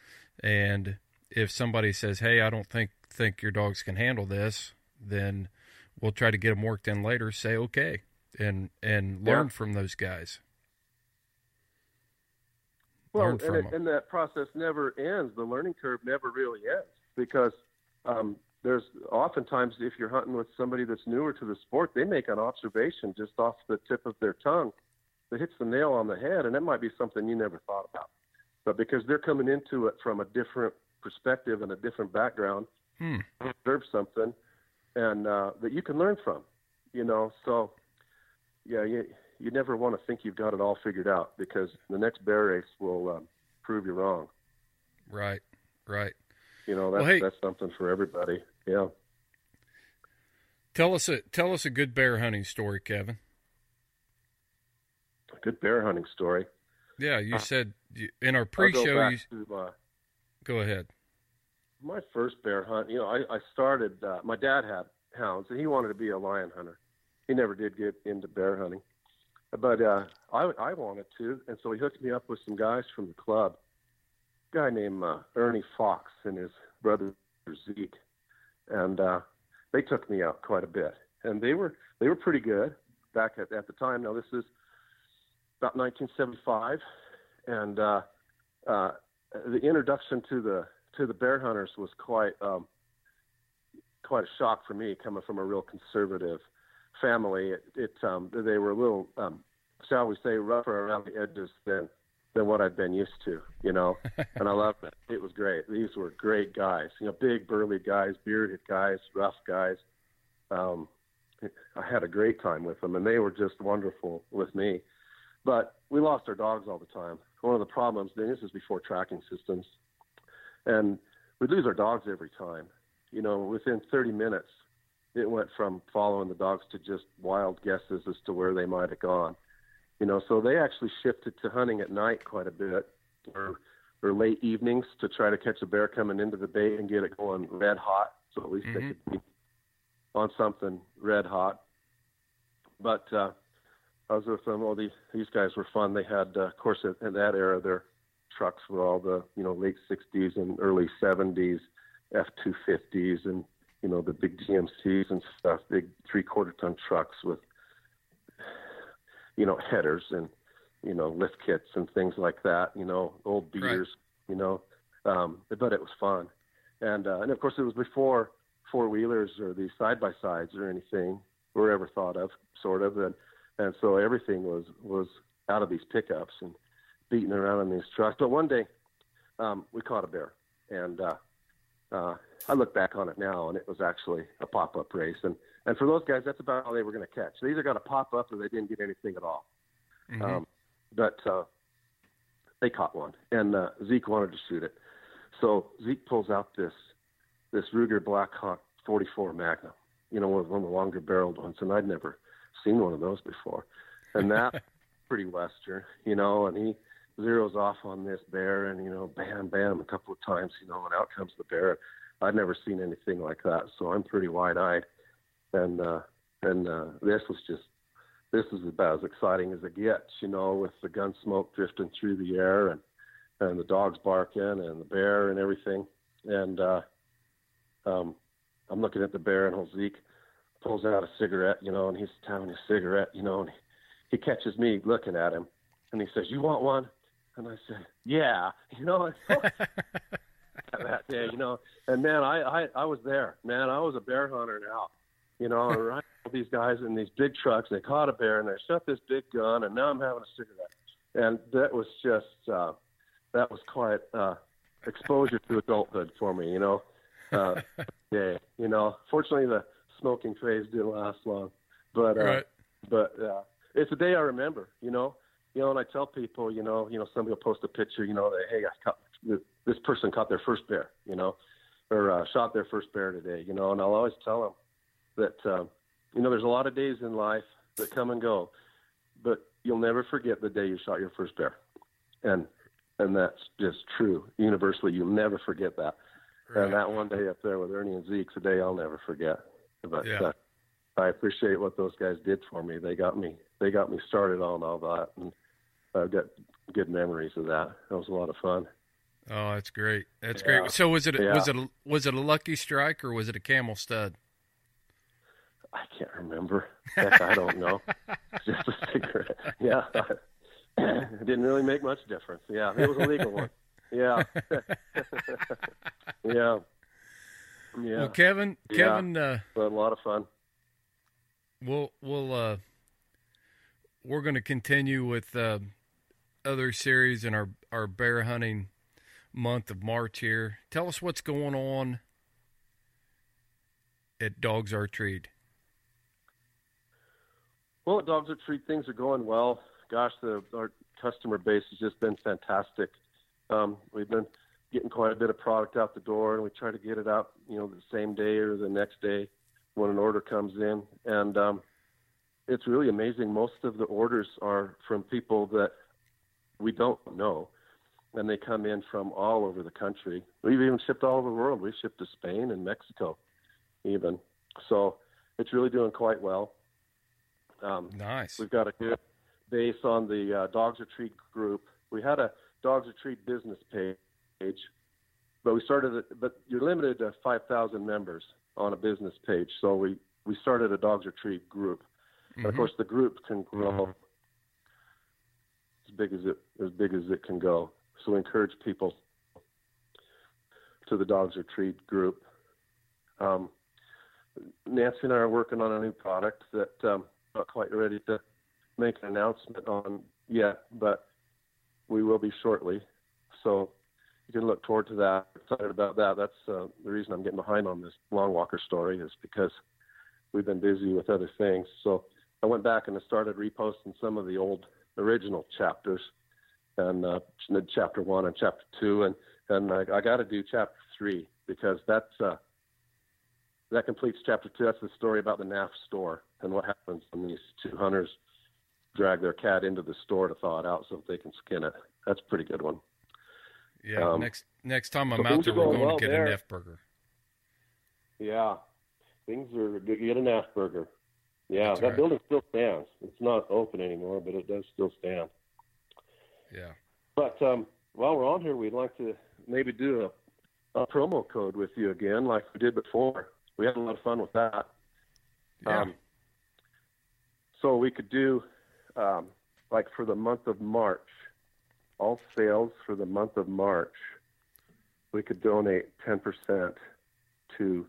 And if somebody says, "Hey, I don't think think your dogs can handle this," then we'll try to get them worked in later. Say okay, and and learn Yeah. from those guys. Well, and, it, and that process never ends. The learning curve never really ends because um, there's oftentimes if you're hunting with somebody that's newer to the sport, they make an observation just off the tip of their tongue that hits the nail on the head, and it might be something you never thought about. But because they're coming into it from a different perspective and a different background, Hmm. observe something, and uh, that you can learn from. You know, so yeah, you you never want to think you've got it all figured out because the next bear race will um, prove you wrong. Right, right. You know, that's Well, hey- that's something for everybody. Yeah. Tell us a tell us a good bear hunting story, Kevin. A good bear hunting story. Yeah, you Uh, said you, in our pre-show. back You uh, go ahead. my first bear hunt. You know, I, I started. Uh, my dad had hounds, and he wanted to be a lion hunter. He never did get into bear hunting, but uh, I I wanted to, and so he hooked me up with some guys from the club. A guy named uh, Ernie Fox and his brother Zeke, and uh, they took me out quite a bit, and they were they were pretty good back at at the time. Now this is about 1975, and uh, uh, the introduction to the to the bear hunters was quite um, quite a shock for me, coming from a real conservative family. It, it um, they were a little, um, shall we say, rougher around the edges than than what I'd been used to, you know. <laughs> and I loved it. It was great. These were great guys, you know, big burly guys, bearded guys, rough guys. Um, I had a great time with them, and they were just wonderful with me. But we lost our dogs all the time. One of the problems, then this is before tracking systems, and we'd lose our dogs every time. You know, within 30 minutes, it went from following the dogs to just wild guesses as to where they might have gone. You know, so they actually shifted to hunting at night quite a bit, or or late evenings to try to catch a bear coming into the bait and get it going red hot. So at least mm-hmm. they could be on something red hot. But uh, I was with them. All the, these guys were fun. They had, uh, of course, in that era, their trucks were all the you know late '60s and early '70s F250s and you know the big GMCs and stuff, big three-quarter ton trucks with you know headers and you know lift kits and things like that. You know, old beers. Right. You know, um, but it was fun, and uh, and of course it was before four wheelers or these side by sides or anything were ever thought of, sort of, and and so everything was was out of these pickups and beating around in these trucks. But one day, um, we caught a bear, and uh, uh, I look back on it now, and it was actually a pop up race. And and for those guys, that's about all they were going to catch. They either got a pop up or they didn't get anything at all. Mm-hmm. Um, but uh, they caught one, and uh, Zeke wanted to shoot it. So Zeke pulls out this this Ruger Blackhawk 44 Magnum, you know, one of the longer barreled ones, and I'd never seen one of those before. And that <laughs> pretty western, you know, and he zeroes off on this bear and, you know, bam, bam, a couple of times, you know, and out comes the bear. I'd never seen anything like that, so I'm pretty wide eyed. And uh and uh this was just this is about as exciting as it gets, you know, with the gun smoke drifting through the air and and the dogs barking and the bear and everything. And uh um I'm looking at the bear and Zeke pulls out a cigarette, you know, and he's having a cigarette, you know, and he, he catches me looking at him and he says, You want one? And I said, Yeah, <laughs> you know, <laughs> that day, you know, and man, I, I, I was there, man, I was a bear hunter now, you know, right? <laughs> these guys in these big trucks, they caught a bear and they shot this big gun and now I'm having a cigarette. And that was just, uh, that was quite, uh, exposure to adulthood for me, you know, uh, yeah, you know, fortunately the, smoking phase didn't last long, but uh, right. but uh, it's a day I remember. You know, you know, and I tell people, you know, you know, somebody will post a picture, you know, that hey, I caught this person caught their first bear, you know, or uh, shot their first bear today, you know, and I'll always tell them that um, you know, there's a lot of days in life that come and go, but you'll never forget the day you shot your first bear, and and that's just true universally. You'll never forget that. Right. And that one day up there with Ernie and Zeke's a day I'll never forget. But yeah. uh, I appreciate what those guys did for me. They got me they got me started on all that, and I've got good memories of that. That was a lot of fun. Oh, that's great. That's yeah. great. So was it yeah. was it a, was it a lucky strike or was it a camel stud? I can't remember. Heck, I don't know. <laughs> Just a cigarette. Yeah, <clears throat> it didn't really make much difference. Yeah, it was a legal one. Yeah, <laughs> yeah. Yeah. Well, Kevin, Kevin, yeah. uh, a lot of fun. We'll we'll uh, we're going to continue with uh, other series in our our bear hunting month of March here. Tell us what's going on at Dogs Are Treat. Well, at Dogs Are Treat, things are going well. Gosh, the our customer base has just been fantastic. Um, we've been getting quite a bit of product out the door, and we try to get it out, you know, the same day or the next day when an order comes in. And um, it's really amazing. Most of the orders are from people that we don't know, and they come in from all over the country. We've even shipped all over the world. We've shipped to Spain and Mexico, even. So it's really doing quite well. Um, nice. We've got a good base on the uh, Dogs Retreat group. We had a Dogs Retreat business page but we started. But you're limited to 5,000 members on a business page, so we we started a Dogs Retreat group. Mm-hmm. And of mm-hmm. course, the group can grow. As big as it as big as it can go. So we encourage people to the Dogs Retreat group. Um, Nancy and I are working on a new product that um, not quite ready to make an announcement on yet, but we will be shortly. So you can look forward to that. Excited about that. That's uh, the reason I'm getting behind on this long walker story is because we've been busy with other things. So I went back and I started reposting some of the old original chapters and uh, chapter one and chapter two, and and I, I got to do chapter three because that's uh, that completes chapter two. That's the story about the NAF store and what happens when these two hunters drag their cat into the store to thaw it out so that they can skin it. That's a pretty good one. Yeah. Um, next next time I'm so out there, we're going well to get there. a NAF burger. Yeah, things are good. Get a NAF burger. Yeah, That's that right. building still stands. It's not open anymore, but it does still stand. Yeah. But um, while we're on here, we'd like to maybe do a, a promo code with you again, like we did before. We had a lot of fun with that. Yeah. Um, so we could do, um, like for the month of March, all sales for the month of March, we could donate 10% to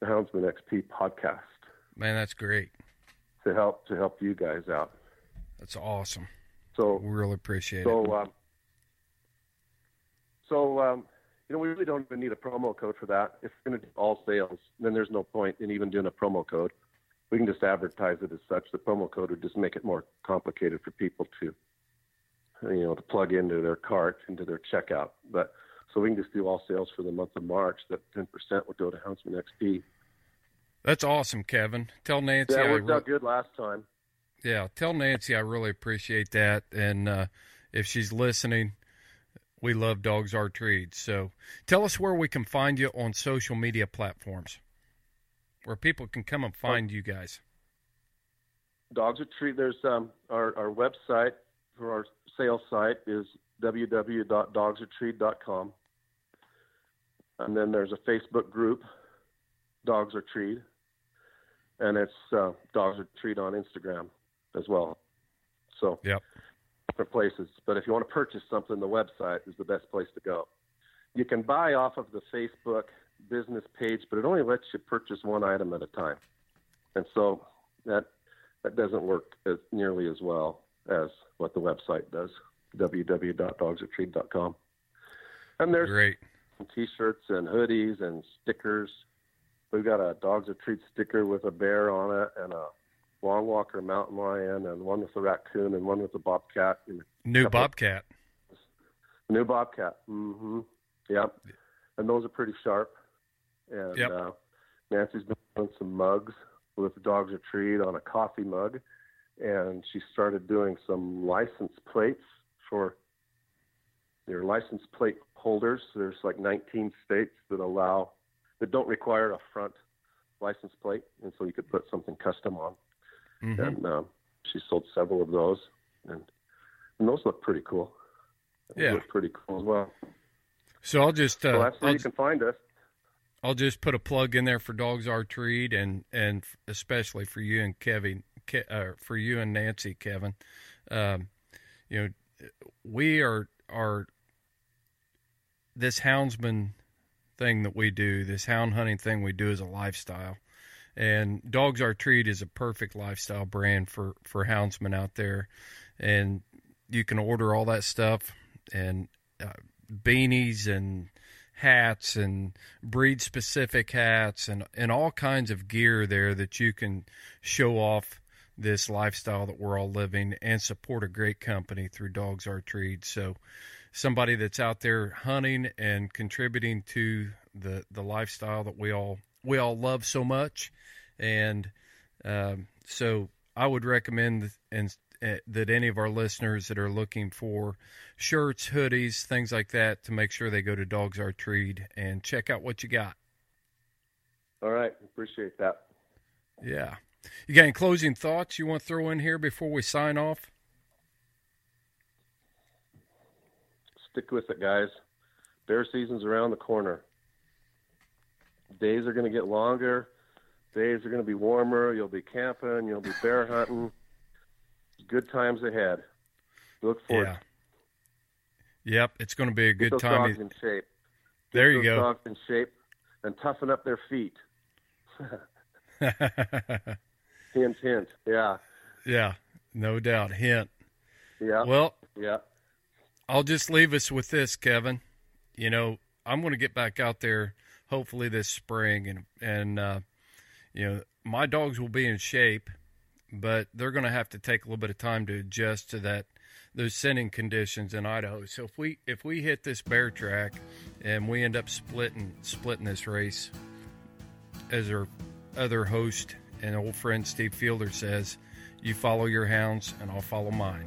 the Houndsman XP podcast. Man, that's great. To help to help you guys out. That's awesome. So we really appreciate so, it. Um, so um, you know, we really don't even need a promo code for that. If we're going to do all sales, then there's no point in even doing a promo code. We can just advertise it as such. The promo code would just make it more complicated for people to, you know, to plug into their cart, into their checkout. But so we can just do all sales for the month of March. That 10% would go to Houndsman XP. That's awesome, Kevin. Tell Nancy. Yeah, worked I re- out good last time. Yeah, tell Nancy I really appreciate that, and uh, if she's listening, we love Dogs Are Treats. So tell us where we can find you on social media platforms, where people can come and find you guys. Dogs Are Treat. There's um, our our website for our sales site is www.dogsretreat.com, and then there's a Facebook group, Dogs Are Treat, and it's uh, Dogs Are Treat on Instagram as well. So yep. different places. But if you want to purchase something, the website is the best place to go. You can buy off of the Facebook business page, but it only lets you purchase one item at a time. And so that that doesn't work as nearly as well as what the website does, www.dogsretreat.com. And there's Great. t-shirts and hoodies and stickers. We've got a Dogs Are Treat sticker with a bear on it and a long walker mountain lion and one with a raccoon and one with a bobcat. New bobcat. New bobcat. Mm-hmm. Yep. And those are pretty sharp. And yep. uh, Nancy's been doing some mugs with Dogs of treat on a coffee mug, and she started doing some license plates for their license plate holders. There's like 19 states that allow that don't require a front license plate, and so you could put something custom on. Mm-hmm. And um, she sold several of those, and, and those look pretty cool. Those yeah, look pretty cool as well. So I'll just uh, so that's where I'll, you can find us. I'll just put a plug in there for Dogs Are Treat, and and especially for you and Kevin, Ke, uh, for you and Nancy, Kevin. Um, you know, we are are this houndsman thing that we do, this hound hunting thing we do, is a lifestyle. And Dogs Are Treat is a perfect lifestyle brand for for houndsmen out there, and you can order all that stuff and uh, beanies and hats and breed specific hats and and all kinds of gear there that you can show off this lifestyle that we're all living and support a great company through Dogs Are Treat. So somebody that's out there hunting and contributing to the the lifestyle that we all we all love so much and um, so I would recommend and uh, that any of our listeners that are looking for shirts, hoodies, things like that, to make sure they go to Dogs Are Treat and check out what you got. All right, appreciate that. Yeah, you got any closing thoughts you want to throw in here before we sign off? Stick with it, guys. Bear season's around the corner. Days are going to get longer Days are going to be warmer. You'll be camping. You'll be bear hunting. Good times ahead. Look forward. Yeah. Yep, it's going to be a Get good those time. dogs in shape. Get There you go. Dogs in shape and toughen up their feet. <laughs> Hint, hint. Yeah, yeah, no doubt. Hint. yeah, Well, yeah. I'll just leave us with this, Kevin. You know, I'm going to get back out there hopefully this spring, and and uh, you know, my dogs will be in shape, but they're going to have to take a little bit of time to adjust to that those scenting conditions in Idaho. So if we if we hit this bear track and we end up splitting splitting this race, as our other host and old friend Steve Fielder says, you follow your hounds and I'll follow mine.